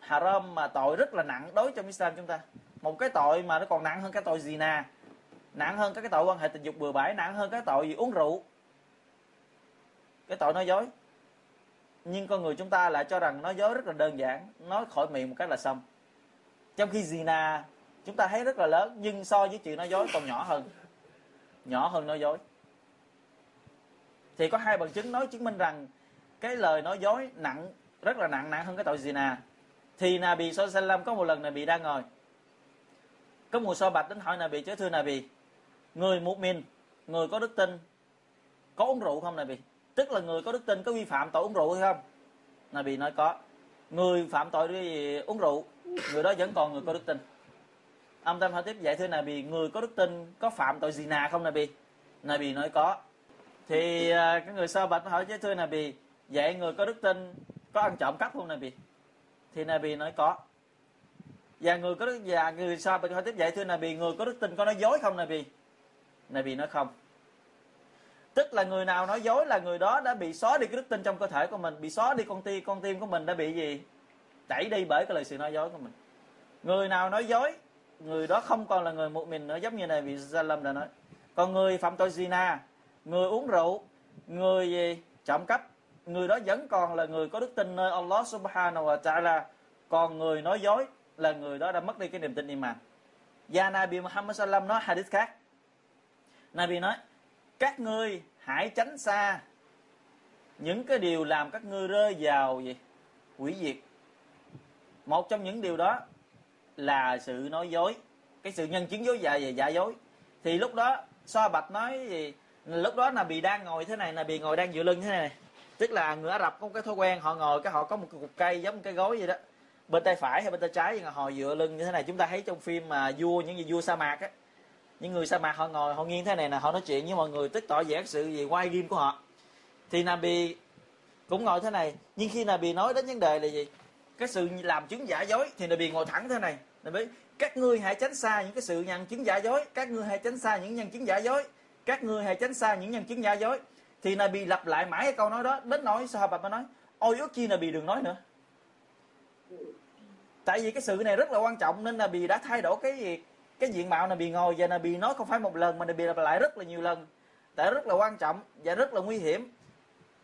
Haram mà tội rất là nặng đối trong Islam chúng ta. Một cái tội mà nó còn nặng hơn cái tội gì nè nặng hơn các cái tội quan hệ tình dục bừa bãi, nặng hơn cái tội gì uống rượu. Cái tội nói dối. Nhưng con người chúng ta lại cho rằng nói dối rất là đơn giản, nói khỏi miệng một cách là xong trong khi zina, chúng ta thấy rất là lớn, nhưng so với chuyện nói dối còn nhỏ hơn. Nhỏ hơn nói dối. Thì có hai bằng chứng nói chứng minh rằng cái lời nói dối nặng, rất là nặng nặng hơn cái tội zina. Thì Nabi Sallam có một lần Nabi đang ngồi. Có một so bạch đến hỏi Nabi chứ thưa Nabi, người một mình người có đức tin, có uống rượu không Nabi? Tức là người có đức tin có vi phạm tội uống rượu hay không? Nabi nói có người phạm tội gì uống rượu, người đó vẫn còn người có đức tin. Ông tâm hỏi tiếp vậy thưa Nabi người có đức tin có phạm tội gì nà không Nabi Nabi nói có. Thì à, cái người sau bạch hỏi chứ thưa Nabi vậy người có đức tin có ăn trộm cắp không Nabi thì Nabi nói có. Và người có đức, và người sao hỏi tiếp vậy thưa Nabi người có đức tin có nói dối không Nabi Nabi nói không tức là người nào nói dối là người đó đã bị xóa đi cái đức tin trong cơ thể của mình, bị xóa đi con tim con tim của mình đã bị gì? Đẩy đi bởi cái lời sự nói dối của mình. Người nào nói dối, người đó không còn là người một mình nữa, giống như này vị Salam đã nói. Còn người phạm tội zina, người uống rượu, người gì? Trộm cắp, người đó vẫn còn là người có đức tin nơi Allah subhanahu wa ta'ala. Còn người nói dối là người đó đã mất đi cái niềm tin iman. Và Nabi Muhammad sallam nói hadith khác. Nabi nói các ngươi hãy tránh xa. Những cái điều làm các ngươi rơi vào gì? Hủy diệt. Một trong những điều đó là sự nói dối. Cái sự nhân chứng dối dạ và giả dối. Thì lúc đó so bạch nói gì? Lúc đó là bị đang ngồi thế này, là bị ngồi đang dựa lưng thế này. Tức là người ả rập có cái thói quen, họ ngồi cái họ có một cái cục cây giống cái gối vậy đó. Bên tay phải hay bên tay trái nhưng họ dựa lưng như thế này. Chúng ta thấy trong phim mà vua, những gì vua sa mạc á những người sa mạc họ ngồi, họ nghiêng thế này là họ nói chuyện với mọi người, tức tỏ vẻ sự gì, quay ghim của họ. Thì Nabi cũng ngồi thế này. Nhưng khi Nabi nói đến vấn đề là gì? Cái sự làm chứng giả dối, thì Nabi ngồi thẳng thế này. Nabi, các ngươi hãy tránh xa những cái sự nhân chứng giả dối. Các ngươi hãy tránh xa những nhân chứng giả dối. Các ngươi hãy tránh xa những nhân chứng giả dối. Thì Nabi lặp lại mãi cái câu nói đó. Đến nỗi Sahabat mới nói, ôi, ước chi Nabi đừng nói nữa. Tại vì cái sự này rất là quan trọng, nên Nabi đã thay đổi cái gì? Cái diện mạo Nabi ngồi và Nabi nói không phải một lần mà Nabi lặp lại rất là nhiều lần. Tại rất là quan trọng và rất là nguy hiểm.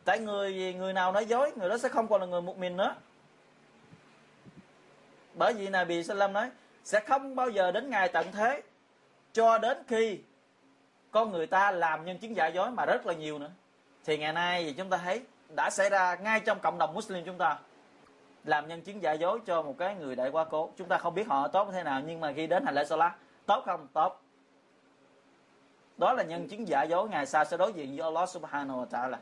Tại người người nào nói dối, người đó sẽ không còn là người một mình nữa. Bởi vì Nabi Sallam nói, sẽ không bao giờ đến ngày tận thế cho đến khi con người ta làm nhân chứng giả dối mà rất là nhiều nữa. Thì ngày nay thì chúng ta thấy đã xảy ra ngay trong cộng đồng Muslim chúng ta làm nhân chứng giả dối cho một cái người đại quá cố. Chúng ta không biết họ tốt như thế nào nhưng mà khi đến hành lễ Salah tốt không? Tốt. Đó là nhân chứng giả dối ngày sau sẽ đối diện với Allah Subhanahu wa Taala.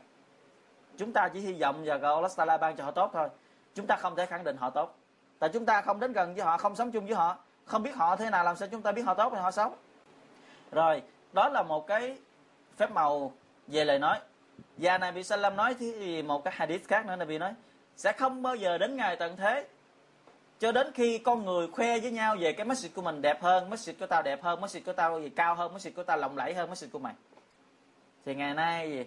Chúng ta chỉ hy vọng và Allah Taala ban cho họ tốt thôi. Chúng ta không thể khẳng định họ tốt. Tại chúng ta không đến gần với họ, không sống chung với họ, không biết họ thế nào, làm sao chúng ta biết họ tốt hay họ xấu? Rồi, đó là một cái phép màu về lời nói. Và Nabi Sallam nói thì một cái hadith khác nữa, Nabi nói, sẽ không bao giờ đến ngày tận thế cho đến khi con người khoe với nhau về cái message của mình đẹp hơn, message của tao đẹp hơn, message của tao gì cao hơn, message của tao lộng lẫy hơn, message của mày. Thì ngày nay gì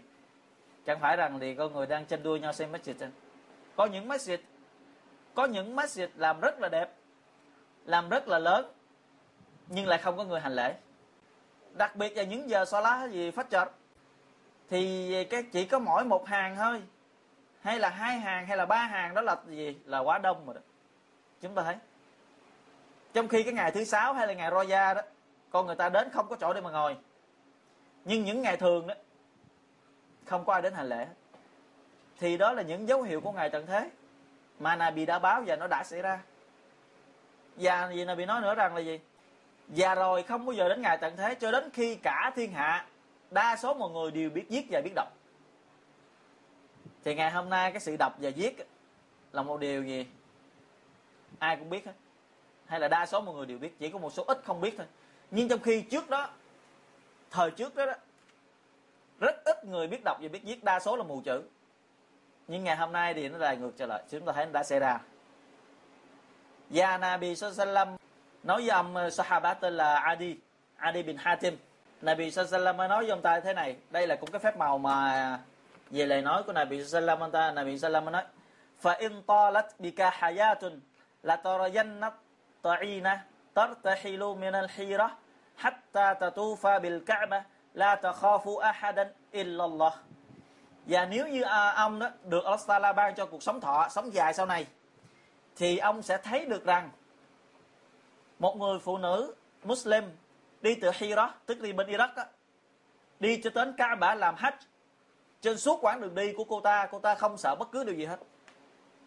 chẳng phải rằng thì con người đang tranh đua nhau xem message có những message, có những message làm rất là đẹp, làm rất là lớn, nhưng lại không có người hành lễ. Đặc biệt là những giờ so lá gì phát chợt thì cái chỉ có mỗi một hàng thôi. Hay là hai hàng, hay là ba hàng, đó là gì? Là quá đông rồi đó chúng ta thấy trong khi cái ngày thứ sáu hay là ngày roya đó, con người ta đến không có chỗ để mà ngồi. Nhưng những ngày thường đó, không có ai đến hành lễ. Thì đó là những dấu hiệu của ngày tận thế. Mà Nabi đã báo và nó đã xảy ra. Và gì Nabi nói nữa rằng là gì? Và rồi không bao giờ đến ngày tận thế cho đến khi cả thiên hạ, đa số mọi người đều biết viết và biết đọc. Thì ngày hôm nay cái sự đọc và viết là một điều gì? Ai cũng biết hết. Hay là đa số mọi người đều biết chỉ có một số ít không biết thôi. Nhưng trong khi trước đó thời trước đó, đó rất ít người biết đọc và biết viết đa số là mù chữ. Nhưng ngày hôm nay thì nó lại ngược trở lại. Chúng ta thấy nó đã xảy ra. Và Nabi Sallam nói với ông ờ, Sahaba tên là Adi Adi bin Hatim. Nabi Sallam nói với ông ta thế này. Đây là cũng cái phép màu mà về lời nói của Nabi Sallam ông ta Nabi Sallam nói fa in talat bika hayatun là tarayanna ta'ina tartahilu min al-hira hatta tatufa bil ka'bah la takhafu ahadan illa Allah và nếu như à, ông đó được Allah Taala ban cho cuộc sống thọ sống dài sau này thì ông sẽ thấy được rằng một người phụ nữ Muslim đi từ Hira tức đi bên Iraq đó, đi cho đến Kaaba làm hajj trên suốt quãng đường đi của cô ta cô ta không sợ bất cứ điều gì hết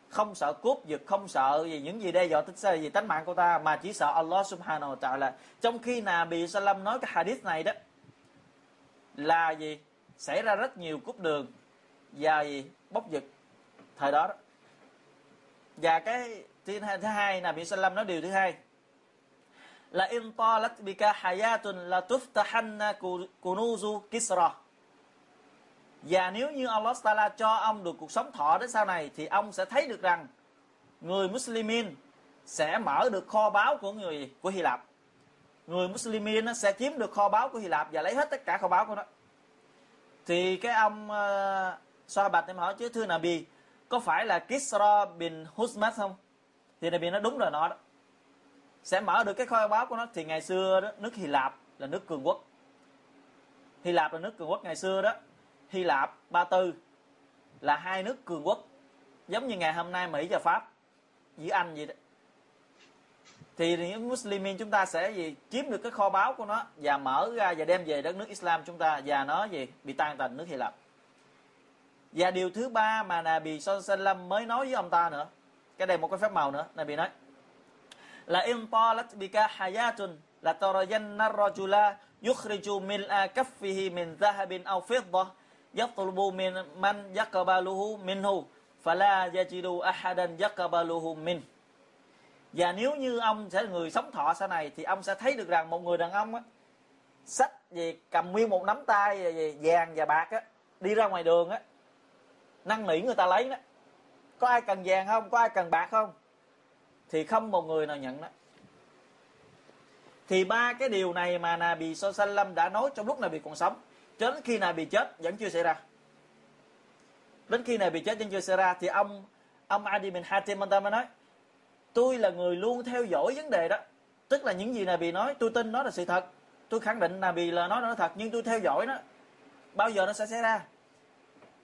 không sợ cướp giật không sợ gì những gì đe dọa tính gì tính mạng cô ta mà chỉ sợ Allah subhanahu wa ta'ala. Trong khi là bị Salam nói cái hadith này đó là gì? Xảy ra rất nhiều cúp đường và gì? Bốc giật thời đó, đó. và cái thứ hai là bị Salam nói điều thứ hai. Là in talat bika hayatun la tuftahanna kunuzu kisra và nếu như Allah Taala cho ông được cuộc sống thọ đến sau này thì ông sẽ thấy được rằng người Muslimin sẽ mở được kho báu của người của Hy Lạp. Người Muslimin nó sẽ chiếm được kho báu của Hy Lạp và lấy hết tất cả kho báu của nó. Thì cái ông uh, xoa bạch em hỏi chứ thưa Nabi có phải là Kisra bin Husmat không? Thì Nabi nó đúng rồi nó đó. Sẽ mở được cái kho báu của nó thì ngày xưa đó nước Hy Lạp là nước cường quốc. Hy Lạp là nước cường quốc ngày xưa đó Hy Lạp, Ba Tư là hai nước cường quốc giống như ngày hôm nay Mỹ và Pháp với Anh vậy đó. Thì những Muslimin chúng ta sẽ gì? Chiếm được cái kho báu của nó và mở ra và đem về đất nước Islam chúng ta và nó gì? Bị tan tành nước Hy Lạp. Và điều thứ ba mà Nabi Sallam mới nói với ông ta nữa cái đây một cái phép màu nữa Nabi nói là in talat bika hayatun la tarayanna rajula yukhriju mil'a kaffihi min dhahabin aw fiddah yatlubu min man yaqbaluhu minhu, fala yajidu ahadan yaqbaluhu min. Và nếu như ông sẽ là người sống thọ sau này, thì ông sẽ thấy được rằng một người đàn ông á sách về cầm nguyên một nắm tay về vàng và bạc á, đi ra ngoài đường á, năn nỉ người ta lấy đó. Có ai cần vàng không? Có ai cần bạc không? Thì không một người nào nhận đó. Thì ba cái điều này mà Nabi Sallam đã nói trong lúc Nabi còn sống đến khi nào bị chết, vẫn chưa xảy ra. Đến khi nào bị chết, vẫn chưa xảy ra, thì ông ông Adi bin Hatim anh ta mới nói, tôi là người luôn theo dõi vấn đề đó. Tức là những gì nào bị nói, tôi tin nó là sự thật. Tôi khẳng định là bị là nói nó thật, nhưng tôi theo dõi nó. Bao giờ nó sẽ xảy ra?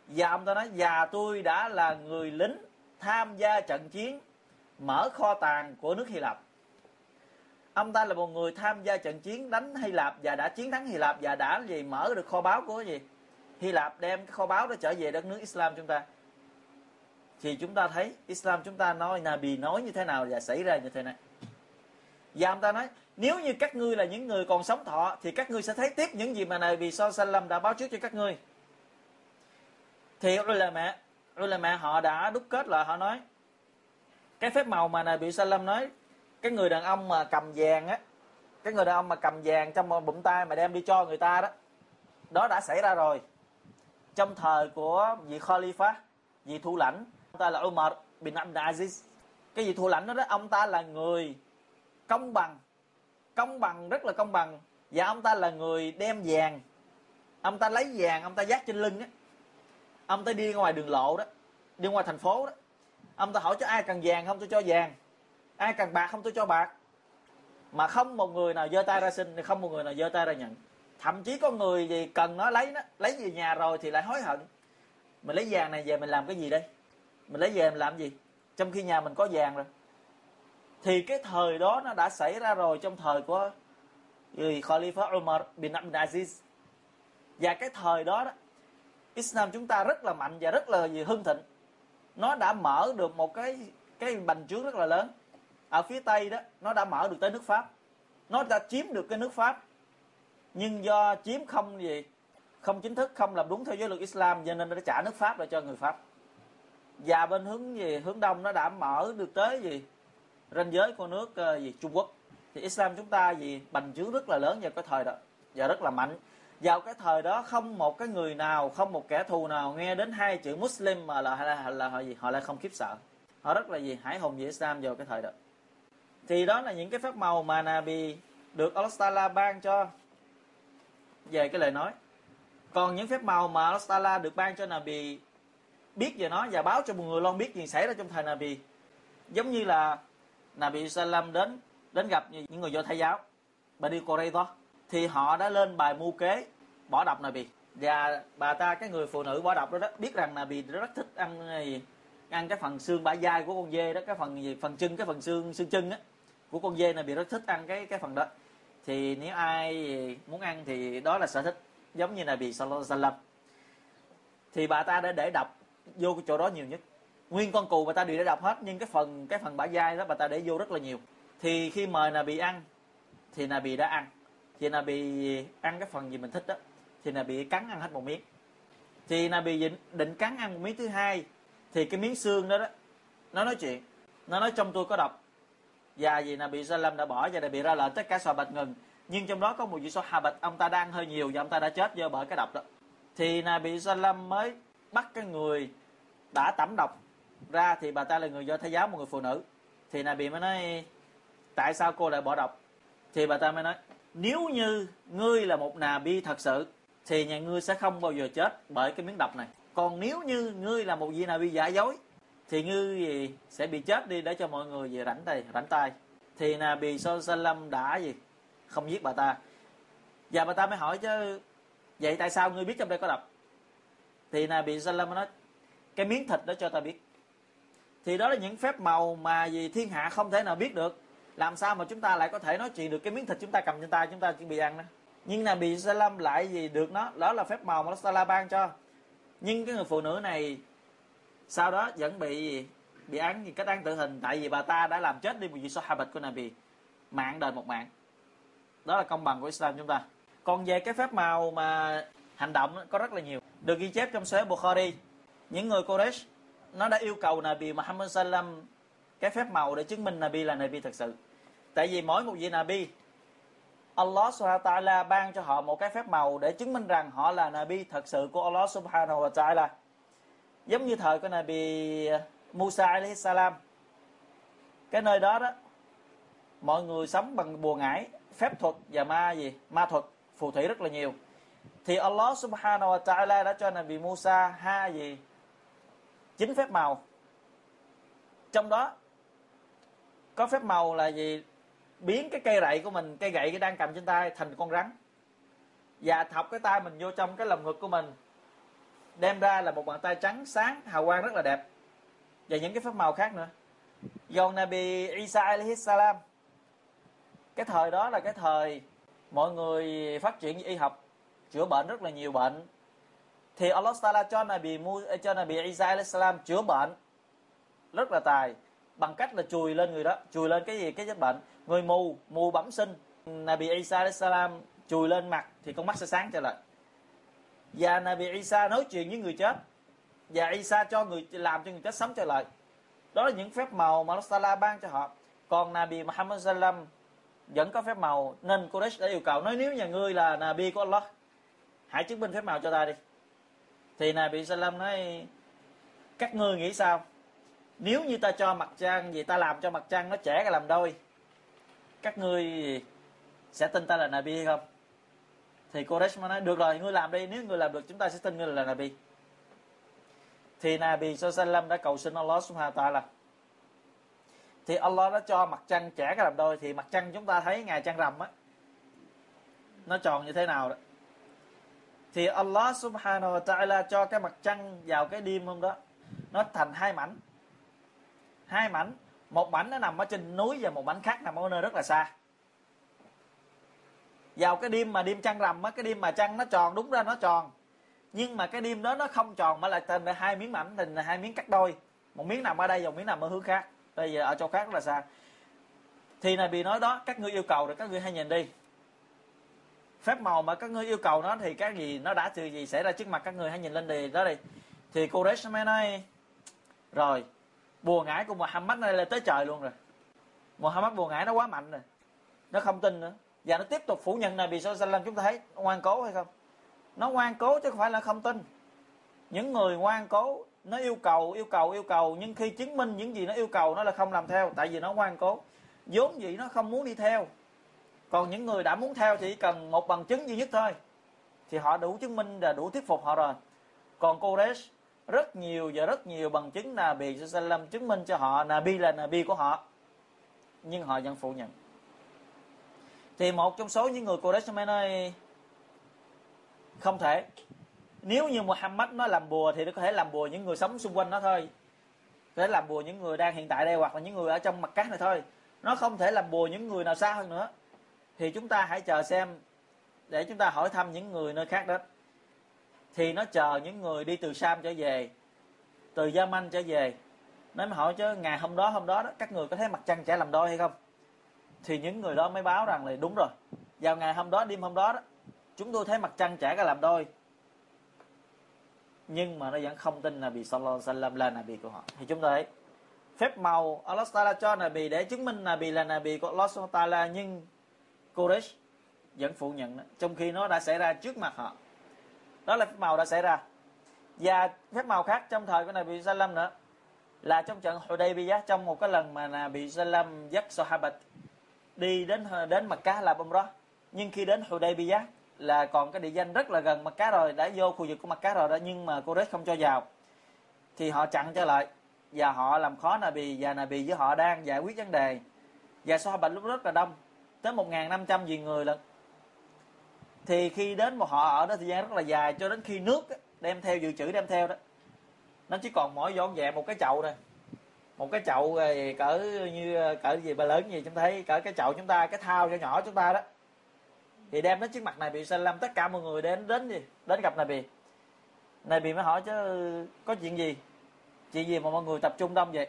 Và ông ta nói, và tôi đã là người lính tham gia trận chiến mở kho tàng của nước Hy Lạp ông ta là một người tham gia trận chiến đánh Hy Lạp và đã chiến thắng Hy Lạp và đã gì, mở được kho báu của gì? Hy Lạp đem cái kho báu đó trở về đất nước Islam chúng ta. Thì chúng ta thấy Islam chúng ta nói Nabi nói như thế nào và xảy ra như thế này. Và ông ta nói, nếu như các ngươi là những người còn sống thọ thì các ngươi sẽ thấy tiếp những gì mà Nabi Sallam đã báo trước cho các ngươi. Thì ulama ulama họ đã đúc kết lại, họ nói, cái phép màu mà Nabi Sallam nói cái người đàn ông mà cầm vàng á cái người đàn ông mà cầm vàng trong bụng tay mà đem đi cho người ta đó đó đã xảy ra rồi. Trong thời của vị Khalifa vị thủ lãnh ông ta là Umar bin Abdul Aziz cái vị thủ lãnh đó, đó ông ta là người công bằng công bằng rất là công bằng. Và ông ta là người đem vàng ông ta lấy vàng ông ta dắt trên lưng á. Ông ta đi ngoài đường lộ đó đi ngoài thành phố đó. Ông ta hỏi cho ai cần vàng không tôi cho vàng ai cần bạc không tôi cho bạc. Mà không một người nào giơ tay ra xin, thì không một người nào giơ tay ra nhận. Thậm chí có người gì cần nó lấy nó, lấy về nhà rồi thì lại hối hận. Mình lấy vàng này về mình làm cái gì đây? Mình lấy về mình làm gì? Trong khi nhà mình có vàng rồi. Thì cái thời đó nó đã xảy ra rồi trong thời của người Khalifa Umar bin Abdul Aziz. Và cái thời đó đó, Islam chúng ta rất là mạnh và rất là gì, hưng thịnh. Nó đã mở được một cái cái bành trướng rất là lớn ở phía tây đó nó đã mở được tới nước pháp. Nó đã chiếm được cái nước pháp. Nhưng do chiếm không gì không chính thức không làm đúng theo giới luật islam cho nên nó đã trả nước pháp lại cho người pháp. Và bên hướng gì? Hướng đông nó đã mở được tới gì? Ranh giới của nước uh, gì? Trung quốc. Thì islam chúng ta gì? Bành trướng rất là lớn vào cái thời đó và rất là mạnh. Vào cái thời đó không một cái người nào không một kẻ thù nào nghe đến hai chữ muslim mà là là, là, là họ gì? Họ lại không khiếp sợ. Họ rất là gì? Hải hùng về islam vào cái thời đó thì đó là những cái phép màu mà Nabi được Allah Taala ban cho. Về cái lời nói. Còn những phép màu mà Allah Taala được ban cho Nabi biết về nó và báo cho một người luôn biết gì xảy ra trong thời Nabi. Giống như là Nabi Salam đến đến gặp những người do thái giáo Bani Qurayza. Thì họ đã lên bài mưu kế bỏ độc Nabi. Và bà ta cái người phụ nữ bỏ độc đó, đó biết rằng Nabi rất thích ăn gì? Ăn cái phần xương bả dai của con dê đó cái phần gì? Phần chân cái phần xương xương chân á của con dê này bị rất thích ăn cái cái phần đó. Thì nếu ai muốn ăn thì đó là sở thích giống như là bị sallallahu thì bà ta đã để đập vô cái chỗ đó nhiều nhất. Nguyên con cù bà ta đều để đập hết nhưng cái phần cái phần bả dai đó bà ta để vô rất là nhiều. Thì khi mời là bị ăn thì là bị đã ăn. Thì là bị ăn cái phần gì mình thích đó thì là bị cắn ăn hết một miếng. Thì là bị định, định cắn ăn một miếng thứ hai thì cái miếng xương đó đó nó nói chuyện. Nó nói trong tôi có độc và vì Nabi bị Salam đã bỏ và đã bị ra lệnh, tất cả sò bạch ngừng. Nhưng trong đó có một vị số hà bạch, ông ta đang hơi nhiều và ông ta đã chết do bởi cái độc đó. Thì Nabi bị Salam mới bắt cái người đã tẩm độc ra, thì bà ta là người do thái giáo, một người phụ nữ. Thì Nabi bị mới nói, tại sao cô lại bỏ độc? Thì bà ta mới nói, nếu như ngươi là một nà bi thật sự, thì nhà ngươi sẽ không bao giờ chết bởi cái miếng độc này. Còn nếu như ngươi là một vị nà bi giả dối thì ngư gì sẽ bị chết đi để cho mọi người về rảnh tay rảnh tay. Thì là bì Salam đã gì? Không giết bà ta. Và bà ta mới hỏi chứ, vậy tại sao ngươi biết trong đây có độc? Thì là bị Salam nói, cái miếng thịt đó cho ta biết. Thì đó là những phép màu mà gì thiên hạ không thể nào biết được. Làm sao mà chúng ta lại có thể nói chuyện được cái miếng thịt chúng ta cầm trên tay chúng ta chuẩn bị ăn đó? Nhưng là bị Salam lại gì được nó, đó là phép màu mà nó ban cho. Nhưng cái người phụ nữ này sau đó vẫn bị bị án cách án tử hình, tại vì bà ta đã làm chết đi một vị sahabat của Nabi. Mạng đền một mạng. Đó là công bằng của Islam chúng ta. Còn về cái phép màu mà hành động có rất là nhiều. Được ghi chép trong Sahih Bukhari. Những người Quraysh, nó đã yêu cầu Nabi Muhammad sallam cái phép màu để chứng minh Nabi là Nabi thật sự. Tại vì mỗi một vị Nabi, Allah subhanahu wa ta'ala ban cho họ một cái phép màu để chứng minh rằng họ là Nabi thật sự của Allah subhanahu wa ta'ala giống như thời của Nabi Musa alayhi salam. Cái nơi đó đó, mọi người sống bằng bùa ngải, phép thuật và ma gì, ma thuật, phù thủy rất là nhiều. Thì Allah subhanahu wa ta'ala đã cho Nabi Musa ha gì? Chính phép màu. Trong đó, có phép màu là gì? Biến cái cây rậy của mình, cây gậy cái đang cầm trên tay thành con rắn. Và thọc cái tay mình vô trong cái lồng ngực của mình đem ra là một bàn tay trắng sáng, hào quang rất là đẹp. Và những cái phép màu khác nữa. Dòng Nabi Isa alayhi salam. Cái thời đó là cái thời mọi người phát triển y học, chữa bệnh rất là nhiều bệnh. Thì Allah Taala cho Nabi cho Nabi Isa alayhi salam chữa bệnh rất là tài, bằng cách là chùi lên người đó, chùi lên cái gì? Cái vết bệnh. Người mù mù bẩm sinh. Nabi Isa alayhi salam chùi lên mặt thì con mắt sẽ sáng trở lại và Nabi Isa nói chuyện với người chết. Và Isa cho người, làm cho người chết sống trở lại đó là những phép màu mà Allah ban cho họ. Còn Nabi Muhammad sallam vẫn có phép màu. Nên Quraysh đã yêu cầu, nói nếu nhà ngươi là Nabi của Allah, hãy chứng minh phép màu cho ta đi. Thì Nabi sallam nói, các ngươi nghĩ sao? Nếu như ta cho mặt trăng gì, ta làm cho mặt trăng nó trẻ cả làm đôi, các ngươi sẽ tin ta là Nabi hay không? Thì Quraysh mới nói, được rồi, ngươi làm đi, nếu ngươi làm được, chúng ta sẽ tin ngươi là Nabi. Thì Nabi Sallam đã cầu xin Allah Subhanahu wa ta'ala. Thì Allah đã cho mặt trăng trẻ cái làm đôi, thì mặt trăng chúng ta thấy ngày trăng rằm á, nó tròn như thế nào đó. Thì Allah Subhanahu wa ta'ala cho cái mặt trăng vào cái đêm hôm đó, nó thành hai mảnh. Hai mảnh, một mảnh nó nằm ở trên núi và một mảnh khác nằm ở nơi rất là xa vào cái đêm mà đêm trăng rằm á, cái đêm mà trăng nó tròn, đúng ra nó tròn. Nhưng mà cái đêm đó nó không tròn mà lại thành là hai miếng mảnh thành là hai miếng cắt đôi. Một miếng nằm ở đây và một miếng nằm ở hướng khác. Bây giờ ở chỗ khác rất là xa. Thì này bị nói đó, các ngươi yêu cầu rồi, các ngươi hãy nhìn đi. Phép màu mà các ngươi yêu cầu nó thì cái gì, nó đã từ gì xảy ra trước mặt các ngươi, hãy nhìn lên đi, đó đi. Thì cô Resh mới nói, rồi, bùa ngải của Muhammad này là tới trời luôn rồi. Muhammad bùa ngải nó quá mạnh rồi. Nó không tin nữa và nó tiếp tục phủ nhận Nabi Sallam chúng ta thấy ngoan cố hay không? Nó ngoan cố chứ không phải là không tin. Những người ngoan cố, nó yêu cầu yêu cầu yêu cầu, nhưng khi chứng minh những gì nó yêu cầu, nó là không làm theo, tại vì nó ngoan cố. Vốn gì nó không muốn đi theo. Còn những người đã muốn theo thì chỉ cần một bằng chứng duy nhất thôi, thì họ đủ chứng minh và đủ thuyết phục họ rồi. Còn Kodesh rất nhiều và rất nhiều bằng chứng Nabi Sallam chứng minh cho họ Nabi là Nabi của họ. Nhưng họ vẫn phủ nhận thì một trong số những người Quraysh mới nói không thể. Nếu như Muhammad nó làm bùa thì nó có thể làm bùa những người sống xung quanh nó thôi. Có thể làm bùa những người đang hiện tại đây hoặc là những người ở trong mặt cát này thôi. Nó không thể làm bùa những người nào xa hơn nữa. Thì chúng ta hãy chờ xem để chúng ta hỏi thăm những người nơi khác đó. Thì nó chờ những người đi từ Sam trở về, từ Yemen trở về. Nó mới hỏi chứ, ngày hôm đó hôm đó đó, các người có thấy mặt trăng trẻ làm đôi hay không? Thì những người đó mới báo rằng là đúng rồi vào ngày hôm đó đêm hôm đó đó chúng tôi thấy mặt trăng trẻ cả làm đôi. Nhưng mà nó vẫn không tin là bị sallallahu alaihi là nabi của họ. Thì chúng ta thấy phép màu Allah Taala cho nabi để chứng minh nabi là nabi của Allah Taala nhưng Quraysh vẫn phủ nhận đó, trong khi nó đã xảy ra trước mặt họ. Đó là phép màu đã xảy ra. Và phép màu khác trong thời của Nabi Sallam nữa là trong trận Hudaybiyah trong một cái lần mà Nabi Sallam dắt Sahabat đi đến đến Makkah làm umrah. Nhưng khi đến Hudaybiyah là còn cái địa danh rất là gần Makkah rồi, đã vô khu vực của Makkah rồi đó, nhưng mà Quraysh không cho vào. Thì họ chặn trở lại và họ làm khó Nabi và Nabi với họ đang giải quyết vấn đề. Và Sahabat lúc rất là đông, tới 1.500 gì người lận. Thì khi đến một họ ở đó thời gian rất là dài, cho đến khi nước đem theo dự trữ đem theo đó. Nó chỉ còn mỗi dọn dẹp một cái chậu thôi một cái chậu cỡ như, cỡ gì ba lớn gì, chúng thấy cỡ cái chậu chúng ta, cái thao cho nhỏ chúng ta đó. Thì đem đến trước mặt này bị lâm tất cả mọi người đến đến gì? Đến gặp này bị này bị mới hỏi chứ, có chuyện gì? Chuyện gì mà mọi người tập trung đông vậy?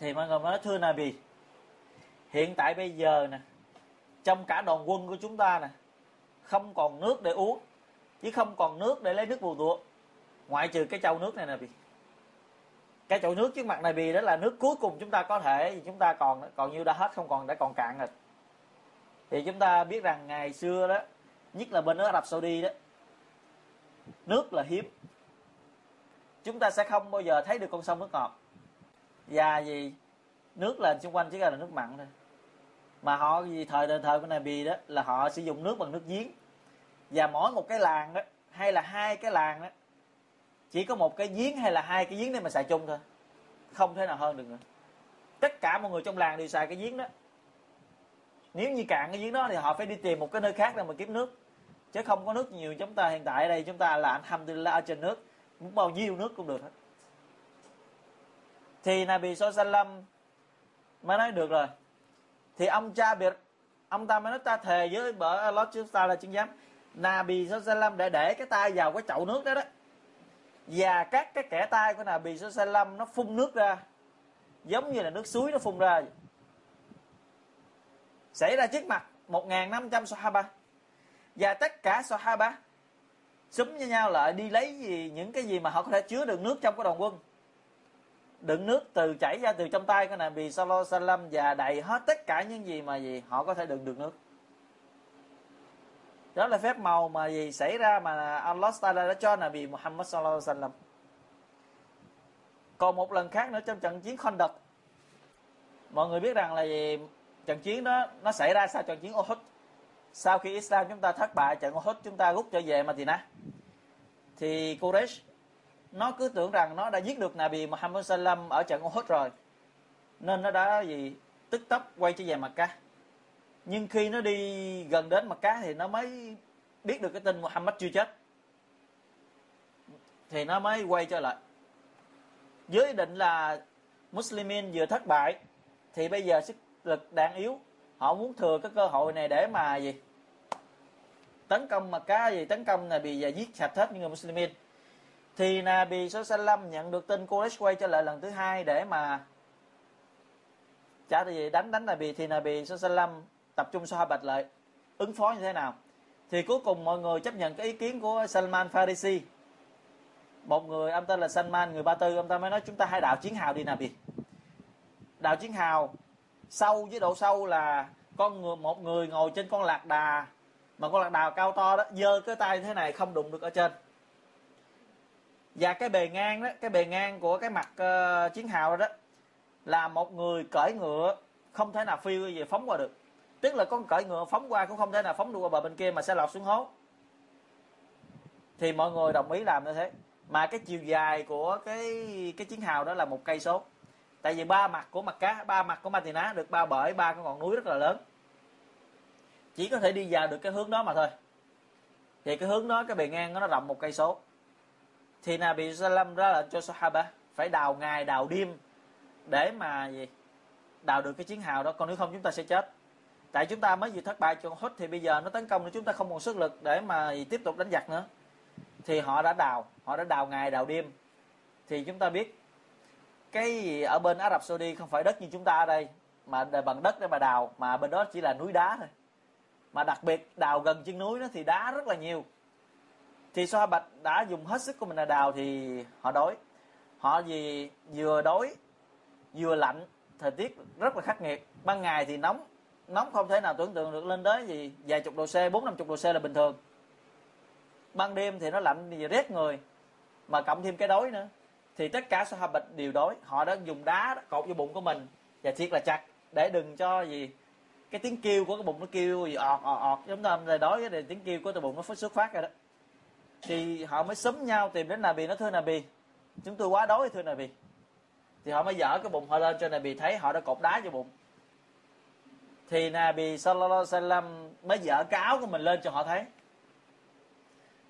Thì mọi người mới nói, thưa này bị hiện tại bây giờ nè, trong cả đoàn quân của chúng ta nè, không còn nước để uống, chứ không còn nước để lấy nước bù tụa ngoại trừ cái chậu nước này nè bị cái chậu nước trước mặt này bì đó là nước cuối cùng chúng ta có thể chúng ta còn còn như đã hết, không còn, đã còn cạn rồi. Thì chúng ta biết rằng ngày xưa đó, nhất là bên nước Ả Rập Saudi đó, nước là hiếm. Chúng ta sẽ không bao giờ thấy được con sông nước ngọt. Và gì nước là xung quanh chỉ là nước mặn thôi. Mà họ gì thời đời thời của Nabi đó là họ sử dụng nước bằng nước giếng. Và mỗi một cái làng đó, hay là hai cái làng đó chỉ có một cái giếng hay là hai cái giếng để mà xài chung thôi. Không thể nào hơn được nữa. Tất cả mọi người trong làng đều xài cái giếng đó. Nếu như cạn cái giếng đó thì họ phải đi tìm một cái nơi khác để mà kiếm nước. Chứ không có nước nhiều chúng ta hiện tại ở đây, chúng ta là alhamdulillah ở trên nước. Muốn bao nhiêu nước cũng được hết. Thì Nabi Sallam mới nói được rồi. Thì ông cha biệt ông ta mới nói ta thề với bởi Allah chúng ta là chứng giám. Nabi Sallam để để cái tay vào cái chậu nước đó đó và các cái kẻ tay của Nabi Sallam nó phun nước ra. Giống như là nước suối nó phun ra. Xảy ra trước mặt 1.500 Sahaba. Và tất cả Sahaba súng với nhau lại đi lấy gì, những cái gì mà họ có thể chứa được nước trong cái đoàn quân. Đựng nước từ chảy ra từ trong tay của Nabi Sallallahu Alaihi Wasallam và đầy hết tất cả những gì mà gì, họ có thể đựng được nước đó là phép màu mà gì xảy ra mà Allah Taala đã cho Nabi Muhammad Sallallahu Alaihi Wasallam. Còn một lần khác nữa trong trận chiến Khandaq. Mọi người biết rằng là gì? Trận chiến đó, nó xảy ra sau trận chiến Uhud. Sau khi Islam chúng ta thất bại, trận Uhud chúng ta rút trở về Madinah. Thì Quraysh, nó cứ tưởng rằng nó đã giết được Nabi Muhammad Sallam ở trận Uhud rồi. Nên nó đã gì? Tức tốc quay trở về Makkah nhưng khi nó đi gần đến mặt cá thì nó mới biết được cái tin Muhammad chưa chết. Thì nó mới quay trở lại. Với định là Muslimin vừa thất bại, thì bây giờ sức lực đang yếu. Họ muốn thừa cái cơ hội này để mà gì? Tấn công mà cá gì tấn công là bị và giết sạch hết những người Muslimin. Thì Nabi Sallam nhận được tin Quraysh quay trở lại lần thứ hai để mà trả gì đánh đánh Nabi. Thì Nabi Sallam tập trung Sahabat lại ứng phó như thế nào? Thì cuối cùng mọi người chấp nhận cái ý kiến của Salman Farisi. Một người ông ta là Salman người Ba Tư ông ta mới nói chúng ta hãy đạo chiến hào đi Nabi. Đạo chiến hào sâu với độ sâu là con người một người ngồi trên con lạc đà mà con lạc đà cao to đó giơ cái tay thế này không đụng được ở trên. Và cái bề ngang đó cái bề ngang của cái mặt uh, chiến hào đó, đó là một người cởi ngựa không thể nào phiêu về phóng qua được tức là con cởi ngựa phóng qua cũng không thể nào phóng được qua bờ bên kia mà sẽ lọt xuống hố. Thì mọi người đồng ý làm như thế. Mà cái chiều dài của cái cái chiến hào đó là một cây số. Tại vì ba mặt của mặt cá, ba mặt của Matina được bao bởi ba cái ngọn núi rất là lớn. Chỉ có thể đi vào được cái hướng đó mà thôi. Thì cái hướng đó, cái bề ngang nó rộng một cây số. Thì Nabi Salam ra lệnh cho Sahaba phải đào ngày, đào đêm để mà gì? Đào được cái chiến hào đó. Còn nếu không, chúng ta sẽ chết tại chúng ta mới vừa thất bại cho hút thì bây giờ nó tấn công thì chúng ta không còn sức lực để mà tiếp tục đánh giặc nữa. Thì họ đã đào, họ đã đào ngày, đào đêm. Thì chúng ta biết cái ở bên Ả Rập Saudi không phải đất như chúng ta ở đây, mà bằng đất để mà đào, mà bên đó chỉ là núi đá thôi. Mà đặc biệt đào gần chân núi đó thì đá rất là nhiều. Thì so bạch đã dùng hết sức của mình là đào thì họ đói. Họ gì vừa đói, vừa lạnh, thời tiết rất là khắc nghiệt. Ban ngày thì nóng nóng không thể nào tưởng tượng được lên tới gì. Vài chục độ c, bốn năm chục độ c là bình thường. Ban đêm thì nó lạnh thì rét người, mà cộng thêm cái đói nữa. Thì tất cả bạch đều đói. Họ đã dùng đá cột vô bụng của mình. Và thiệt là chặt, để đừng cho gì, cái tiếng kêu của cái bụng nó kêu gì, ọt ọt ọt. Giống như là đói cái tiếng kêu của cái bụng nó xuất phát ra đó. Thì họ mới súng nhau tìm đến Nabi, nó thưa Nabi, chúng tôi quá đói, thưa Nabi. Thì họ mới dở cái bụng họ lên cho Nabi, thấy họ đã cột đá vô bụng thì Nabi sallallahu alaihi wasallam mới dở cái áo của mình lên cho họ thấy.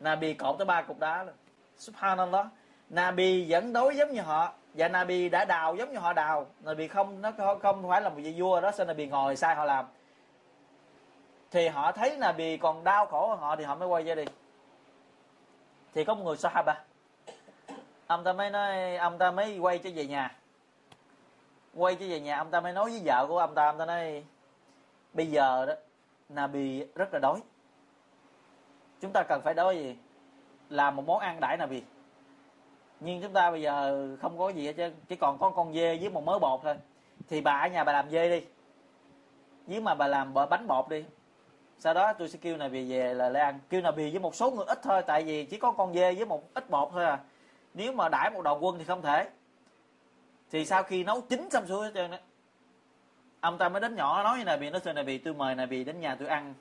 Nabi cột tới ba cục đá luôn subhanallah. Nabi vẫn đối giống như họ. Và Nabi đã đào giống như họ đào. Nabi không, nó không phải là một vị vua đó, sao Nabi ngồi sai họ làm? Thì họ thấy Nabi còn đau khổ hơn họ thì họ mới quay ra đi. Thì có một người Sahaba. Ông ta mới nói, ông ta mới quay trở về nhà. Quay trở về nhà, ông ta mới nói với vợ của ông ta ông ta nói bây giờ đó, Nabi rất là đói. Chúng ta cần phải đói gì? Làm một món ăn đãi Nabi. Nhưng chúng ta bây giờ không có gì hết trơn chỉ còn có con dê với một mớ bột thôi. Thì bà ở nhà bà làm dê đi. Với mà bà làm bánh bột đi, sau đó tôi sẽ kêu này bì về là lấy ăn. Kêu nà bì với một số người ít thôi, tại vì chỉ có con dê với một ít bột thôi à. Nếu mà đãi một đầu quân thì không thể. Thì sau khi nấu chín xong xuôi hết trơn đó ông ta mới đến nhỏ nói với này bì nó thưa này bì tôi mời này bì đến nhà tôi ăn.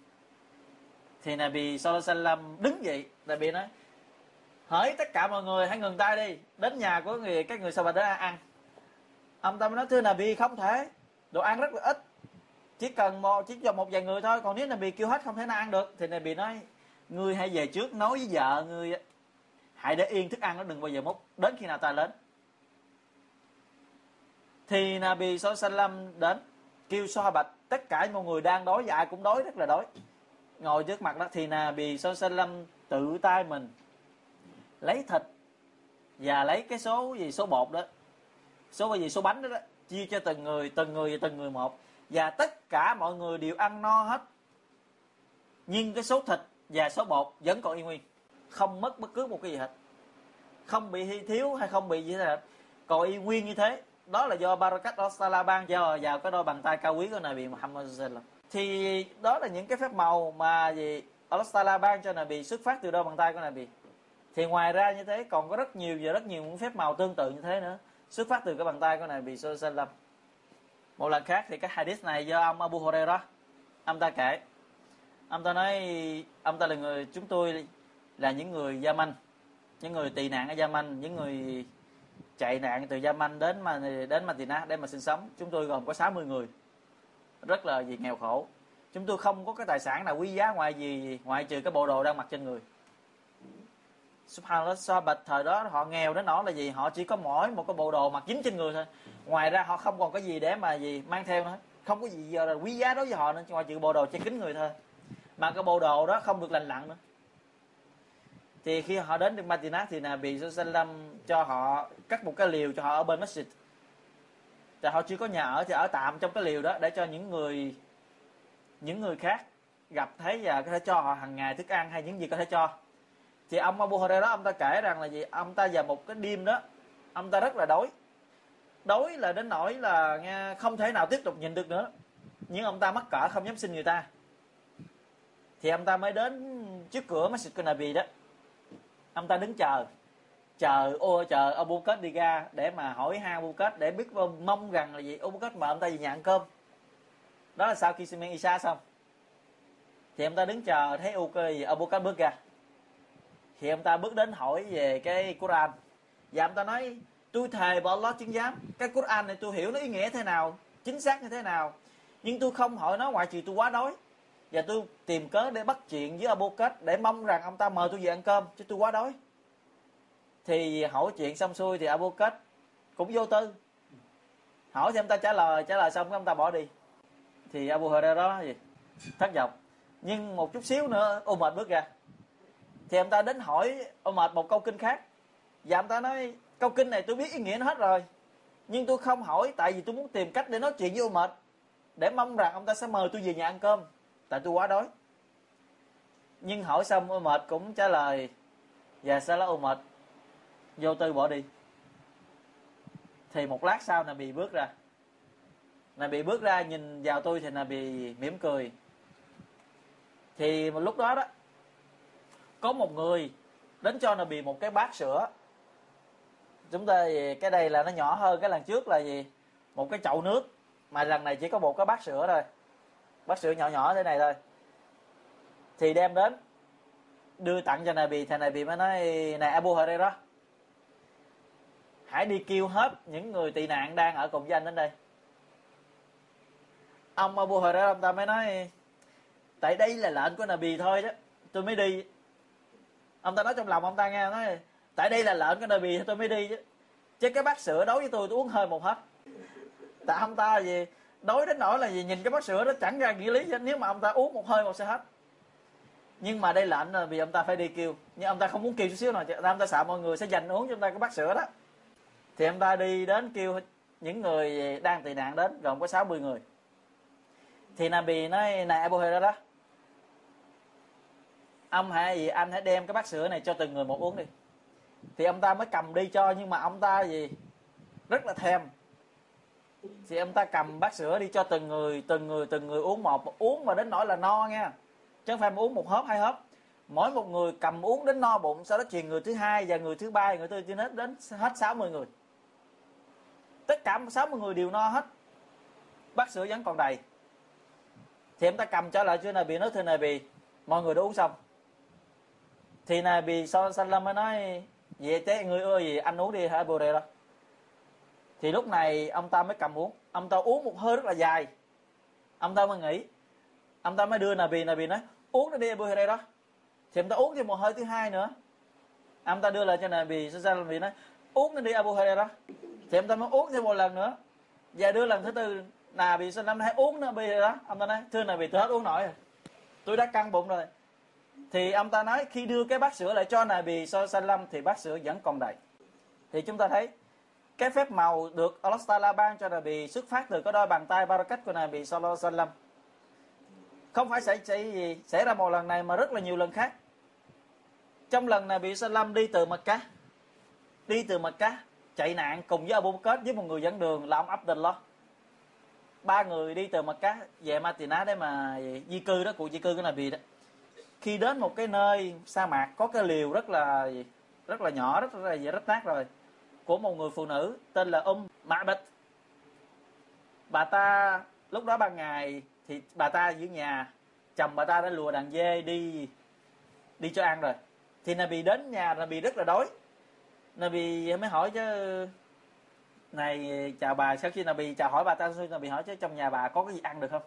Thì này bì sallallahu đứng dậy này bì nói, hỡi tất cả mọi người, hãy ngừng tay đi, đến nhà của người, các người sao bà đến ăn. Ông ta mới nói, thưa này bì không thể, đồ ăn rất là ít, chỉ cần một, chỉ cho một vài người thôi, còn nếu là bị kêu hết không thể nào ăn được. Thì này bị nói, ngươi hãy về trước nói với vợ ngươi, hãy để yên thức ăn nó đừng bao giờ múc, đến khi nào ta đến. Thì Nabi Sallam đến kêu so bạch tất cả mọi người đang đói và ai cũng đói rất là đói ngồi trước mặt đó thì nà bị so sanh lâm tự tay mình lấy thịt và lấy cái số gì số bột đó số gì số bánh đó, đó chia cho từng người từng người và từng người một. Và tất cả mọi người đều ăn no hết. Nhưng cái số thịt và số bột vẫn còn y nguyên không mất bất cứ một cái gì hết. Không bị thiếu hay không bị gì hết. Còn y nguyên như thế đó là do Barakat Allah ban cho vào cái đôi bàn tay cao quý của Nabi Muhammad sallam thì đó là những cái phép màu mà gì Allah ban cho Nabi, xuất phát từ đôi bàn tay của Nabi. Thì ngoài ra như thế, còn có rất nhiều và rất nhiều những phép màu tương tự như thế nữa, xuất phát từ cái bàn tay của Nabi sallam một lần khác thì cái hadith này do ông Abu Hurairah, ông ta kể. Ông ta nói, ông ta là người, chúng tôi là những người Yaman, những người tị nạn ở Yaman, những người chạy nạn từ Yemen đến mà đến Madinah để mà sinh sống. Chúng tôi gồm có 60 người. Rất là gì nghèo khổ. Chúng tôi không có cái tài sản nào quý giá ngoài gì ngoại trừ cái bộ đồ đang mặc trên người. Subhanallah, so bạch thời đó họ nghèo đến nỗi là gì? Họ chỉ có mỗi một cái bộ đồ mặc dính trên người thôi. Ngoài ra họ không còn cái gì để mà gì mang theo nữa. Không có gì giờ là quý giá đối với họ nữa. Ngoài trừ bộ đồ che kín người thôi. Mà cái bộ đồ đó không được lành lặn nữa thì khi họ đến được Madinah thì là bị Sallam cho họ cắt một cái liều cho họ ở bên masjid. Tại họ chưa có nhà ở thì ở tạm trong cái liều đó để cho những người những người khác gặp thấy và có thể cho họ hàng ngày thức ăn hay những gì có thể cho. Thì ông Abu Hurairah ông ta kể rằng là gì? Ông ta vào một cái đêm đó, ông ta rất là đói. Đói là đến nỗi là nghe, không thể nào tiếp tục nhìn được nữa. Nhưng ông ta mắc cỡ không dám xin người ta. Thì ông ta mới đến trước cửa Masjid của Nabi đó ông ta đứng chờ. Chờ ô, chờ Abu Bakr đi ra để mà hỏi ha Abu để biết mong rằng là gì. Abu Bakr mời ông ta về nhà ăn cơm. Đó là sau khi xin Isa xong. Thì ông ta đứng chờ, thấy ok gì Abu Bakr bước ra. Thì ông ta bước đến hỏi về cái Quran. Và ông ta nói, tôi thề bỏ Allah chứng giám, cái Quran này tôi hiểu nó ý nghĩa thế nào, chính xác như thế nào. Nhưng tôi không hỏi nó ngoại trừ tôi quá đói và tôi tìm cớ để bắt chuyện với Abu để mong rằng ông ta mời tôi về ăn cơm, chứ tôi quá đói. Thì hỏi chuyện xong xuôi thì Abu cũng vô tư. Hỏi thì ông ta trả lời trả lời xong ông ta bỏ đi. Thì Abu Hurairah đó gì? Thất vọng. Nhưng một chút xíu nữa Umar bước ra. Thì ông ta đến hỏi Umar một câu kinh khác. Và ông ta nói, câu kinh này tôi biết ý nghĩa nó hết rồi. Nhưng tôi không hỏi, tại vì tôi muốn tìm cách để nói chuyện với Umar để mong rằng ông ta sẽ mời tôi về nhà ăn cơm tại tôi quá đói. Nhưng hỏi xong Umar cũng trả lời và là đó mệt? Vô tư bỏ đi. Thì một lát sau là bị bước ra. Là bị bước ra, nhìn vào tôi thì là bị mỉm cười. Thì một lúc đó đó, có một người đến cho là bị một cái bát sữa. Chúng ta cái đây là nó nhỏ hơn cái lần trước là gì? Một cái chậu nước. Mà lần này chỉ có một cái bát sữa thôi bát sữa nhỏ nhỏ thế này thôi. Thì đem đến, đưa tặng cho Nabi, thì Nabi mới nói, này Abu Hurairah, hãy đi kêu hết những người tị nạn đang ở cùng với anh đến đây. Ông Abu Hurairah, ông ta mới nói, tại đây là lệnh của Nabi thôi đó, tôi mới đi. Ông ta nói trong lòng ông ta nghe nói, tại đây là lệnh của Nabi, tôi mới đi chứ. Chứ cái bát sữa đối với tôi tôi uống hơi một hết tại ông ta gì? Đối đến nỗi là gì? Nhìn cái bát sữa đó chẳng ra nghĩa lý nếu mà ông ta uống một hơi một sẽ hết. Nhưng mà đây là là vì ông ta phải đi kêu. Nhưng ông ta không muốn kêu chút xíu nào. Ông ta sợ mọi người sẽ dành uống cho ông ta cái bát sữa đó. Thì ông ta đi đến kêu những người đang tị nạn đến, gồm có 60 người. Thì Nabi nói, này Abu Hurairah đó, ông hãy gì? Anh hãy đem cái bát sữa này cho từng người một uống đi. Thì ông ta mới cầm đi cho, nhưng mà ông ta gì? Rất là thèm thì ông ta cầm bát sữa đi cho từng người từng người từng người uống một. Uống mà đến nỗi là no nha. Chứ không phải uống một hớp, hai hớp. Mỗi một người cầm uống đến no bụng, sau đó truyền người thứ hai và người thứ ba người thứ tư hết đến hết 60 người. Tất cả 60 người đều no hết. Bát sữa vẫn còn đầy. Thì em ta cầm trở lại cho bị nói, thưa bị mọi người đã uống xong. Thì này bị sao Nabi lâm mới nói, vậy thế người ơi gì, anh uống đi, hả bồ đề đó thì lúc này ông ta mới cầm uống. Ông ta uống một hơi rất là dài. Ông ta mới nghĩ. Ông ta mới đưa nà bì nà bì nói, uống đi đi, Abu đó thì ông ta uống thêm một hơi thứ hai nữa. Ông ta đưa lại cho nà bì Nabi bì nói, uống nó đi, Abu đó thì ông ta mới uống thêm một lần nữa. Và đưa lần thứ tư nà bì bị năm nay uống nà bì giờ đó ông ta nói, thưa nà bì tôi hết uống nổi rồi. Tôi đã căng bụng rồi. Thì ông ta nói, khi đưa cái bát sữa lại cho nà bì so lâm thì bát sữa vẫn còn đầy. Thì chúng ta thấy cái phép màu được Allah Taala ban cho Nabi xuất phát từ cái đôi bàn tay barakat của Nabi sallallahu alaihi wasallam. Không phải xảy xảy gì, xảy ra một lần này mà rất là nhiều lần khác. Trong lần Nabi sallam đi từ Mecca, đi từ Mecca, chạy nạn cùng với Abu Bakr với một người dẫn đường là ông Abdullah. Ba người đi từ Mecca về Matina để mà di cư đó cụ di cư của Nabi đó. Khi đến một cái nơi sa mạc, có cái liều rất là rất là nhỏ, rất là, rất nát rồi của một người phụ nữ tên là Um Ma'bad bà ta, lúc đó ban ngày thì bà ta dưới nhà, chồng bà ta đã lùa đàn dê đi đi cho ăn rồi. Thì Nabi đến nhà, Nabi rất là đói. Nabi mới hỏi chứ, này, chào bà, sau khi Nabi chào hỏi bà ta, sau Nabi hỏi chứ trong nhà bà có cái gì ăn được không?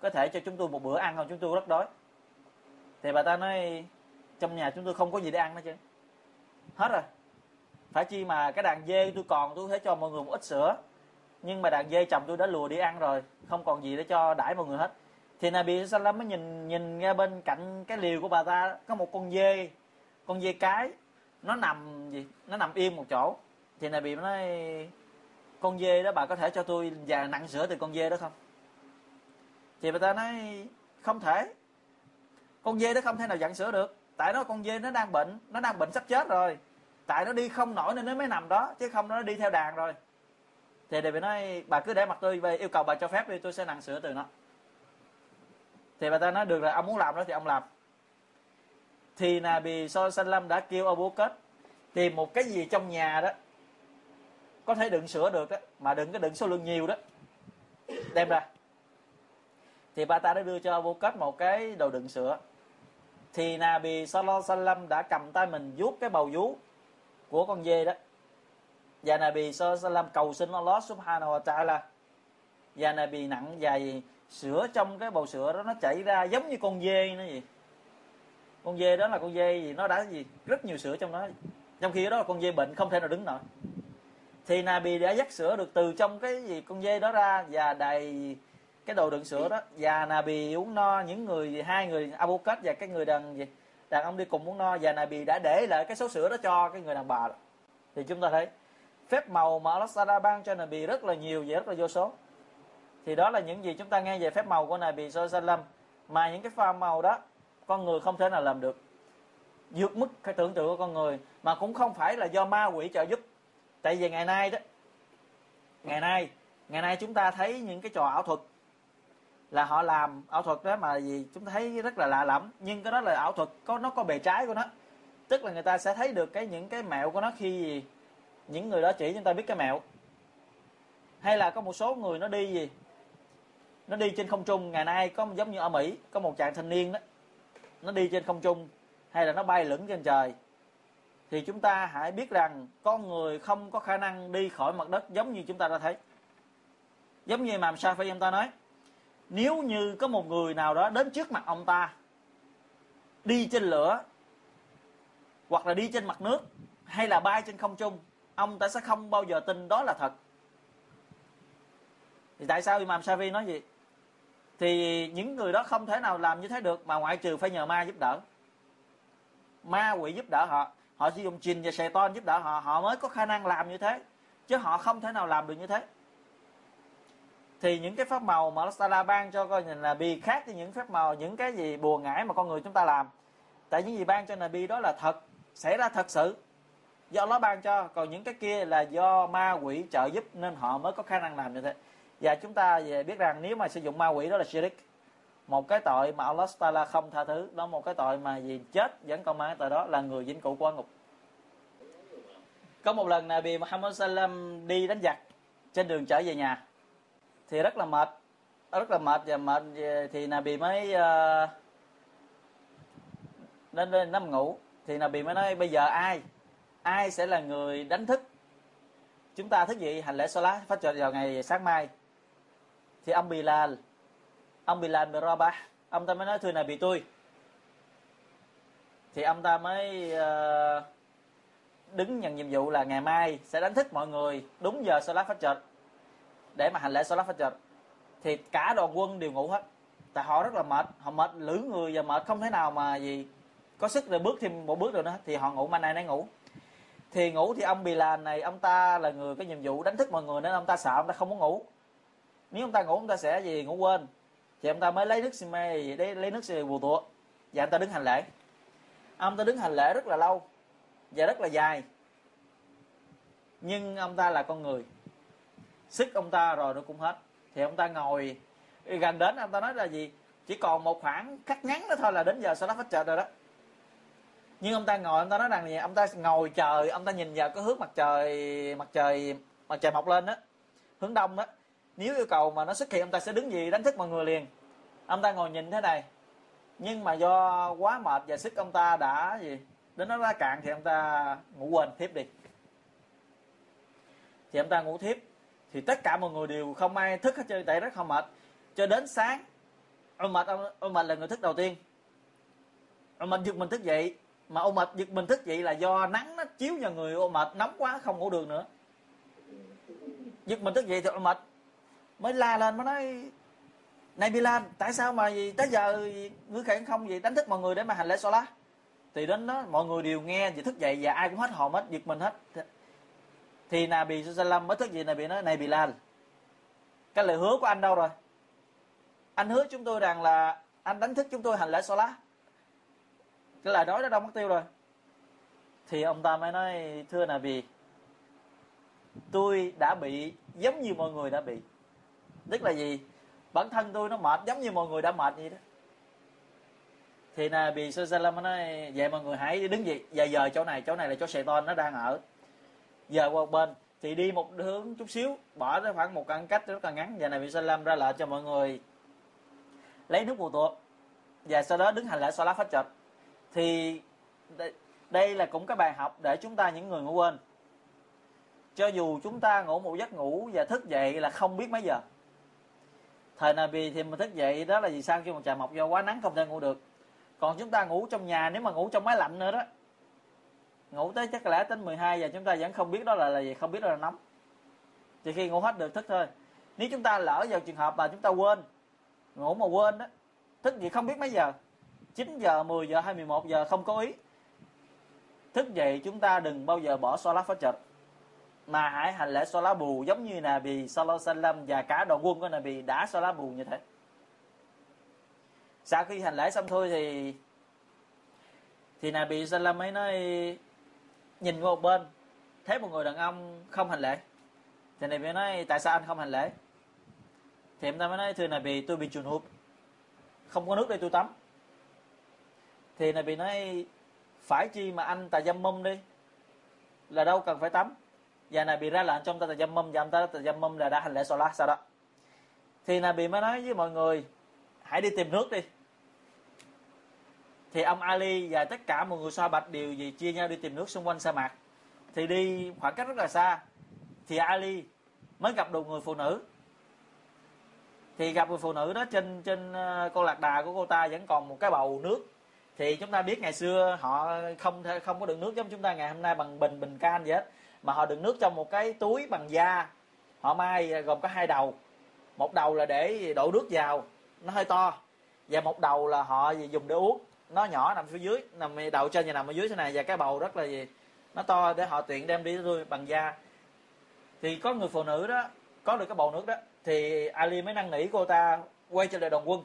Có thể cho chúng tôi một bữa ăn không? Chúng tôi rất đói. Thì bà ta nói, trong nhà chúng tôi không có gì để ăn hết chứ. Hết rồi phải chi mà cái đàn dê tôi còn, tôi có thể cho mọi người một ít sữa. Nhưng mà đàn dê chồng tôi đã lùa đi ăn rồi, không còn gì để cho đãi mọi người hết. Thì Nabi Sallam mới nhìn nhìn nghe bên cạnh cái liều của bà ta, có một con dê con dê cái. Nó nằm gì? Nó nằm yên một chỗ. Thì Nabi mới nói, con dê đó bà có thể cho tôi và nặng sữa từ con dê đó không? Thì bà ta nói, không thể. Con dê đó không thể nào dặn sữa được. Tại nó con dê nó đang bệnh, nó đang bệnh sắp chết rồi tại nó đi không nổi nên nó mới nằm đó, chứ không nó đi theo đàn rồi. Thì đề bị nói, bà cứ để mặt tôi về, yêu cầu bà cho phép đi, tôi sẽ nặng sửa từ nó. Thì bà ta nói, được rồi, ông muốn làm đó thì ông làm. Thì là bì so sanh lâm đã kêu ông bố Kết tìm một cái gì trong nhà đó, có thể đựng sữa được đó, mà đừng có đựng số lượng nhiều đó. Đem ra. Thì bà ta đã đưa cho vô Kết một cái đồ đựng sữa. Thì Nabi Sallallahu Alaihi đã cầm tay mình vuốt cái bầu vú của con dê đó. Và Nabi Sallam cầu xin Allah Subhanahu wa Taala. Và Nabi nặng dày sữa trong cái bầu sữa đó, nó chảy ra giống như con dê nó gì con dê đó là con dê gì? Nó đã gì? Rất nhiều sữa trong đó. Trong khi đó là con dê bệnh không thể nào đứng nổi. Thì Nabi đã dắt sữa được từ trong cái gì con dê đó ra và đầy cái đồ đựng sữa đó. Và Nabi uống no, những người, hai người Abu kết và cái người đàn gì? Đàn ông đi cùng muốn no và Nabi đã để lại cái số sữa đó cho cái người đàn bà đó. thì chúng ta thấy, phép màu mà Allah ban cho Nabi rất là nhiều và rất là vô số. Thì đó là những gì chúng ta nghe về phép màu của Nabi Sallam mà những cái pha màu đó, con người không thể nào làm được. Vượt mức cái tưởng tượng của con người, mà cũng không phải là do ma quỷ trợ giúp. Tại vì ngày nay đó, ngày nay ngày nay chúng ta thấy những cái trò ảo thuật là họ làm ảo thuật đó mà gì, chúng ta thấy rất là lạ lẫm. Nhưng cái đó là ảo thuật có, nó có bề trái của nó. Tức là người ta sẽ thấy được cái những cái mẹo của nó khi gì? Những người đó chỉ chúng ta biết cái mẹo. Hay là có một số người nó đi gì? Nó đi trên không trung. Ngày nay có giống như ở mỹ, có một chàng thanh niên đó. Nó đi trên không trung hay là nó bay lửng trên trời. Thì chúng ta hãy biết rằng con người không có khả năng đi khỏi mặt đất giống như chúng ta đã thấy. Giống như mà sao phải chúng ta nói nếu như có một người nào đó đến trước mặt ông ta, đi trên lửa, hoặc là đi trên mặt nước, hay là bay trên không trung, ông ta sẽ không bao giờ tin đó là thật. Thì tại sao Imam Savi nói gì thì những người đó không thể nào làm như thế được, mà ngoại trừ phải nhờ ma giúp đỡ. Ma quỷ giúp đỡ họ họ sử dụng trình và sài ton giúp đỡ họ họ mới có khả năng làm như thế, chứ họ không thể nào làm được như thế thì những cái phép màu mà Allah ban cho coi nhìn là bi khác với những phép màu, những cái gì bùa ngải mà con người chúng ta làm. Tại những gì ban cho Nabi đó là thật, xảy ra thật sự. Do nó ban cho, còn những cái kia là do ma quỷ trợ giúp nên họ mới có khả năng làm như thế. Và chúng ta về biết rằng nếu mà sử dụng ma quỷ đó là shirik. Một cái tội mà Allah Taala không tha thứ, đó một cái tội mà gì chết vẫn còn mang cái tội đó là người dính cụ của ngục. Có một lần Nabi Muhammad Sallam đi đánh giặc trên đường trở về nhà thì rất là mệt rất là mệt và mệt thì Nabi mới uh, lên lên nằm ngủ. Thì là bị mới nói bây giờ ai ai sẽ là người đánh thức chúng ta thức dậy hành lễ Salat phát trợ vào ngày sáng mai? Thì ông Bilal ông Bilal bin Rabah ông ta mới nói thưa này bị tôi. Thì ông ta mới uh, đứng nhận nhiệm vụ là ngày mai sẽ đánh thức mọi người đúng giờ Salat phát trợ để mà hành lễ Salat fajr, thì cả đoàn quân đều ngủ hết. Tại họ rất là mệt, họ mệt lử người và mệt không thể nào mà gì có sức để bước thêm một bước được nữa, thì họ ngủ, mà này nay ngủ. Thì ngủ thì ông bì làn này, ông ta là người có nhiệm vụ đánh thức mọi người nên ông ta sợ ông ta không muốn ngủ. Nếu ông ta ngủ, ông ta sẽ gì, ngủ quên. Thì ông ta mới lấy nước xi mê gì đấy lấy nước xi bù tụa và ông ta đứng hành lễ. Ông ta đứng hành lễ rất là lâu và rất là dài. Nhưng ông ta là con người sức ông ta rồi nó cũng hết thì ông ta ngồi gần đến ông ta nói là gì chỉ còn một khoảng cắt ngắn đó thôi là đến giờ salat phát chợ rồi đó nhưng ông ta ngồi ông ta nói rằng gì ông ta ngồi chờ ông ta nhìn vào cái hướng mặt trời mặt trời mặt trời mọc lên đó hướng đông đó nếu yêu cầu mà nó xuất hiện ông ta sẽ đứng gì đánh thức mọi người liền ông ta ngồi nhìn thế này nhưng mà do quá mệt và sức ông ta đã gì đến nó ra cạn thì ông ta ngủ quên thiếp đi thì ông ta ngủ thiếp thì tất cả mọi người đều không ai thức hết trơn tại rất không mệt. Cho đến sáng, ông mệt, ông ông mệt là người thức đầu tiên. Ông mệt giật mình thức dậy. Mà ông mệt giật mình thức dậy là do nắng nó chiếu vào người ông mệt, nóng quá không ngủ được nữa. Giật mình thức dậy thì ông mệt mới la lên, mới nói, này Milan tại sao mà gì tới giờ ngươi khẩn không gì đánh thức mọi người để mà hành lễ Salat thì đến đó, mọi người đều nghe và thức dậy và ai cũng hết hồn hết, giật mình hết thì Nabi Sallam mới thức dậy Nabi nói, này Bilal cái lời hứa của anh đâu rồi? Anh hứa chúng tôi rằng là anh đánh thức chúng tôi hành lễ Salat. Cái lời nói đó đâu mất tiêu rồi. Thì ông ta mới nói, thưa Nabi tôi đã bị giống như mọi người đã bị. Tức là gì? Bản thân tôi nó mệt giống như mọi người đã mệt vậy đó. Thì nè bị sơ nói, vậy mọi người hãy đứng dậy giờ giờ chỗ này chỗ này là chỗ sài ton nó đang ở giờ qua bên thì đi một hướng chút xíu, bỏ ra khoảng một căn cách rất là ngắn. Và này bị salam ra lệnh cho mọi người lấy nước bù tuột và sau đó đứng hành lễ salat phát chật thì đây là cũng cái bài học để chúng ta những người ngủ quên. Cho dù chúng ta ngủ một giấc ngủ và thức dậy là không biết mấy giờ. Thời Nabi thì mình thức dậy đó là vì sao khi mà trời mọc do quá nắng không thể ngủ được. Còn chúng ta ngủ trong nhà, nếu mà ngủ trong máy lạnh nữa đó ngủ tới chắc lẽ đến 12 giờ chúng ta vẫn không biết đó là, là gì không biết đó là nóng. Thì khi ngủ hết được thức thôi. Nếu chúng ta lỡ vào trường hợp mà chúng ta quên ngủ mà quên đó thức gì không biết mấy giờ. 9 giờ 10 giờ hay 11 giờ không có ý. Thức dậy chúng ta đừng bao giờ bỏ salat phát trật mà hãy hành lễ salat bù giống như là Sallallahu salam và cả đoàn quân của Nabi đã salat bù như thế. Sau khi hành lễ xong thôi thì thì Nabi Sallam ấy nói nhìn qua một bên, thấy một người đàn ông không hành lễ. Thì này mới nói, tại sao anh không hành lễ? Thì em ta mới nói, thưa này vì tôi bị chuồn hụt. Không có nước để tôi tắm. Thì này bị nói, phải chi mà anh tà dâm mâm đi, là đâu cần phải tắm. Và này bị ra lệnh trong ta tà dâm mâm, và ông ta tà dâm mâm là đã hành lễ salat sau đó. Thì này bị mới nói với mọi người, hãy đi tìm nước đi thì ông Ali và tất cả mọi người so bạch đều gì chia nhau đi tìm nước xung quanh sa mạc. Thì đi khoảng cách rất là xa. Thì Ali mới gặp được người phụ nữ. Thì gặp người phụ nữ đó trên trên ờ, con lạc đà của cô ta vẫn còn một cái bầu nước. Thì chúng ta biết ngày xưa họ không không có đựng nước giống chúng ta ngày hôm nay bằng bình bình can gì hết. Mà họ đựng nước trong một cái túi bằng da. Họ may ờ, gồm có hai đầu. Một đầu là để đổ nước vào. Nó hơi to. Và một đầu là họ dùng để uống nó nhỏ, nằm phía dưới, nằm đầu trên và nằm ở dưới thế này. Và cái bầu rất là gì, nó to để họ tiện đem đi tôi bằng da. Thì có người phụ nữ đó, có được cái bầu nước đó, thì Ali mới năn nỉ cô ta quay trở lại đoàn quân.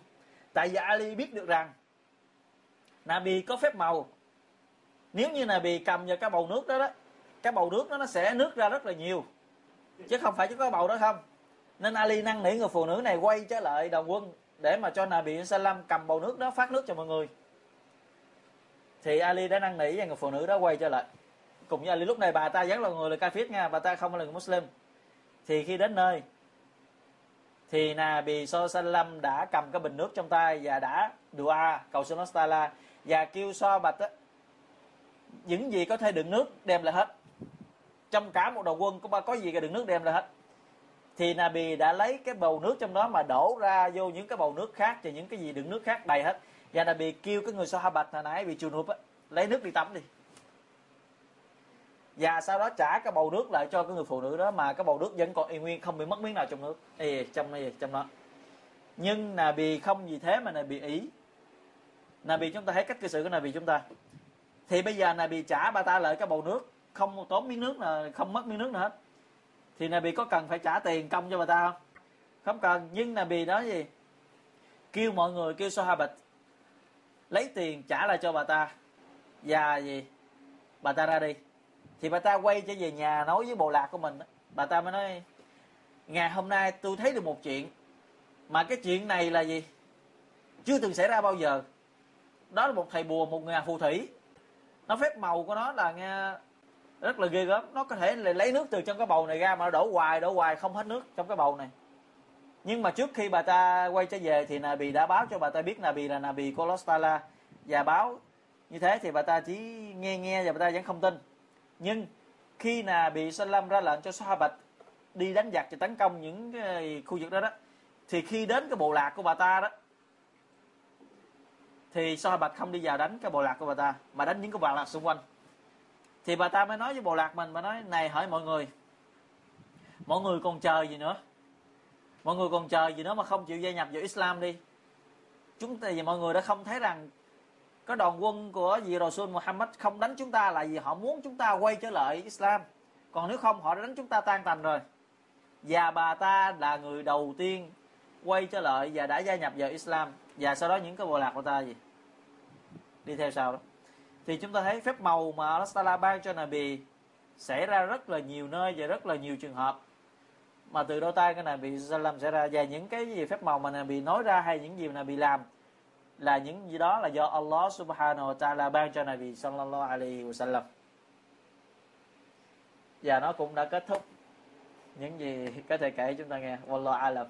Tại vì Ali biết được rằng, Nabi có phép màu. Nếu như Nabi cầm vào cái bầu nước đó đó, cái bầu nước đó nó sẽ nước ra rất là nhiều. Chứ không phải chỉ có bầu đó không. Nên Ali năn nỉ người phụ nữ này quay trở lại đoàn quân để mà cho Nabi Salam cầm bầu nước đó phát nước cho mọi người thì Ali đã năn nỉ và người phụ nữ đó quay trở lại. Cùng với Ali, lúc này bà ta vẫn là người là kafir nha, bà ta không là người Muslim. Thì khi đến nơi, thì Nabi Sallam đã cầm cái bình nước trong tay và đã dua cầu xin Allah và kêu so bạch á những gì có thể đựng nước đem lại hết. Trong cả một đầu quân, có có gì cả đựng nước đem lại hết. Thì Nabi đã lấy cái bầu nước trong đó mà đổ ra vô những cái bầu nước khác và những cái gì đựng nước khác đầy hết và Nabi kêu cái người Sahabat hồi nãy bị chùn hụp á lấy nước đi tắm đi. Và sau đó trả cái bầu nước lại cho cái người phụ nữ đó mà cái bầu nước vẫn còn y nguyên không bị mất miếng nào trong nước. Ê, trong này trong đó. Nhưng là bị không gì thế mà Nabi ý. Là bị chúng ta thấy cách cư xử của bị chúng ta. Thì bây giờ là bị trả bà ta lại cái bầu nước không tốn miếng nước là không mất miếng nước nữa hết. Thì bị có cần phải trả tiền công cho bà ta không? Không cần nhưng là bị đó gì? Kêu mọi người kêu Sahabat lấy tiền trả lại cho bà ta. Và gì? Bà ta ra đi. Thì bà ta quay trở về nhà nói với bộ lạc của mình. Bà ta mới nói, ngày hôm nay tôi thấy được một chuyện. Mà cái chuyện này là gì? Chưa từng xảy ra bao giờ. Đó là một thầy bùa, một nhà phù thủy. Nó phép màu của nó là nghe rất là ghê gớm. Nó có thể là lấy nước từ trong cái bầu này ra mà đổ hoài đổ hoài không hết nước trong cái bầu này nhưng mà trước khi bà ta quay trở về thì Nabi đã báo cho bà ta biết Nabi là Nabi Lostala và báo như thế thì bà ta chỉ nghe nghe và bà ta vẫn không tin. Nhưng khi Nabi Sallam ra lệnh cho Sahabat đi đánh giặc và tấn công những cái khu vực đó đó, thì khi đến cái bộ lạc của bà ta đó, thì Sahabat không đi vào đánh cái bộ lạc của bà ta, mà đánh những cái bộ lạc xung quanh. Thì bà ta mới nói với bộ lạc mình mà nói, này hỏi mọi người mọi người còn chờ gì nữa? Mọi người còn chờ gì nữa mà không chịu gia nhập vào Islam đi? Chúng ta vì mọi người đã không thấy rằng có đoàn quân của vị Rasul Muhammad không đánh chúng ta là vì họ muốn chúng ta quay trở lại Islam. Còn nếu không, họ đã đánh chúng ta tan tành rồi. Và bà ta là người đầu tiên quay trở lại và đã gia nhập vào Islam. Và sau đó những cái bộ lạc của ta gì? Đi theo sau đó. Thì chúng ta thấy phép màu mà Allah Taala ban cho Nabi xảy ra rất là nhiều nơi và rất là nhiều trường hợp mà từ đôi tay cái này bị làm xảy ra và những cái gì phép màu mà này bị nói ra hay những gì mà bị làm là những gì đó là do Allah subhanahu wa ta'ala ban cho Nabi sallallahu alaihi wasallam. Và nó cũng đã kết thúc những gì có thể kể chúng ta nghe. Wallahu alam.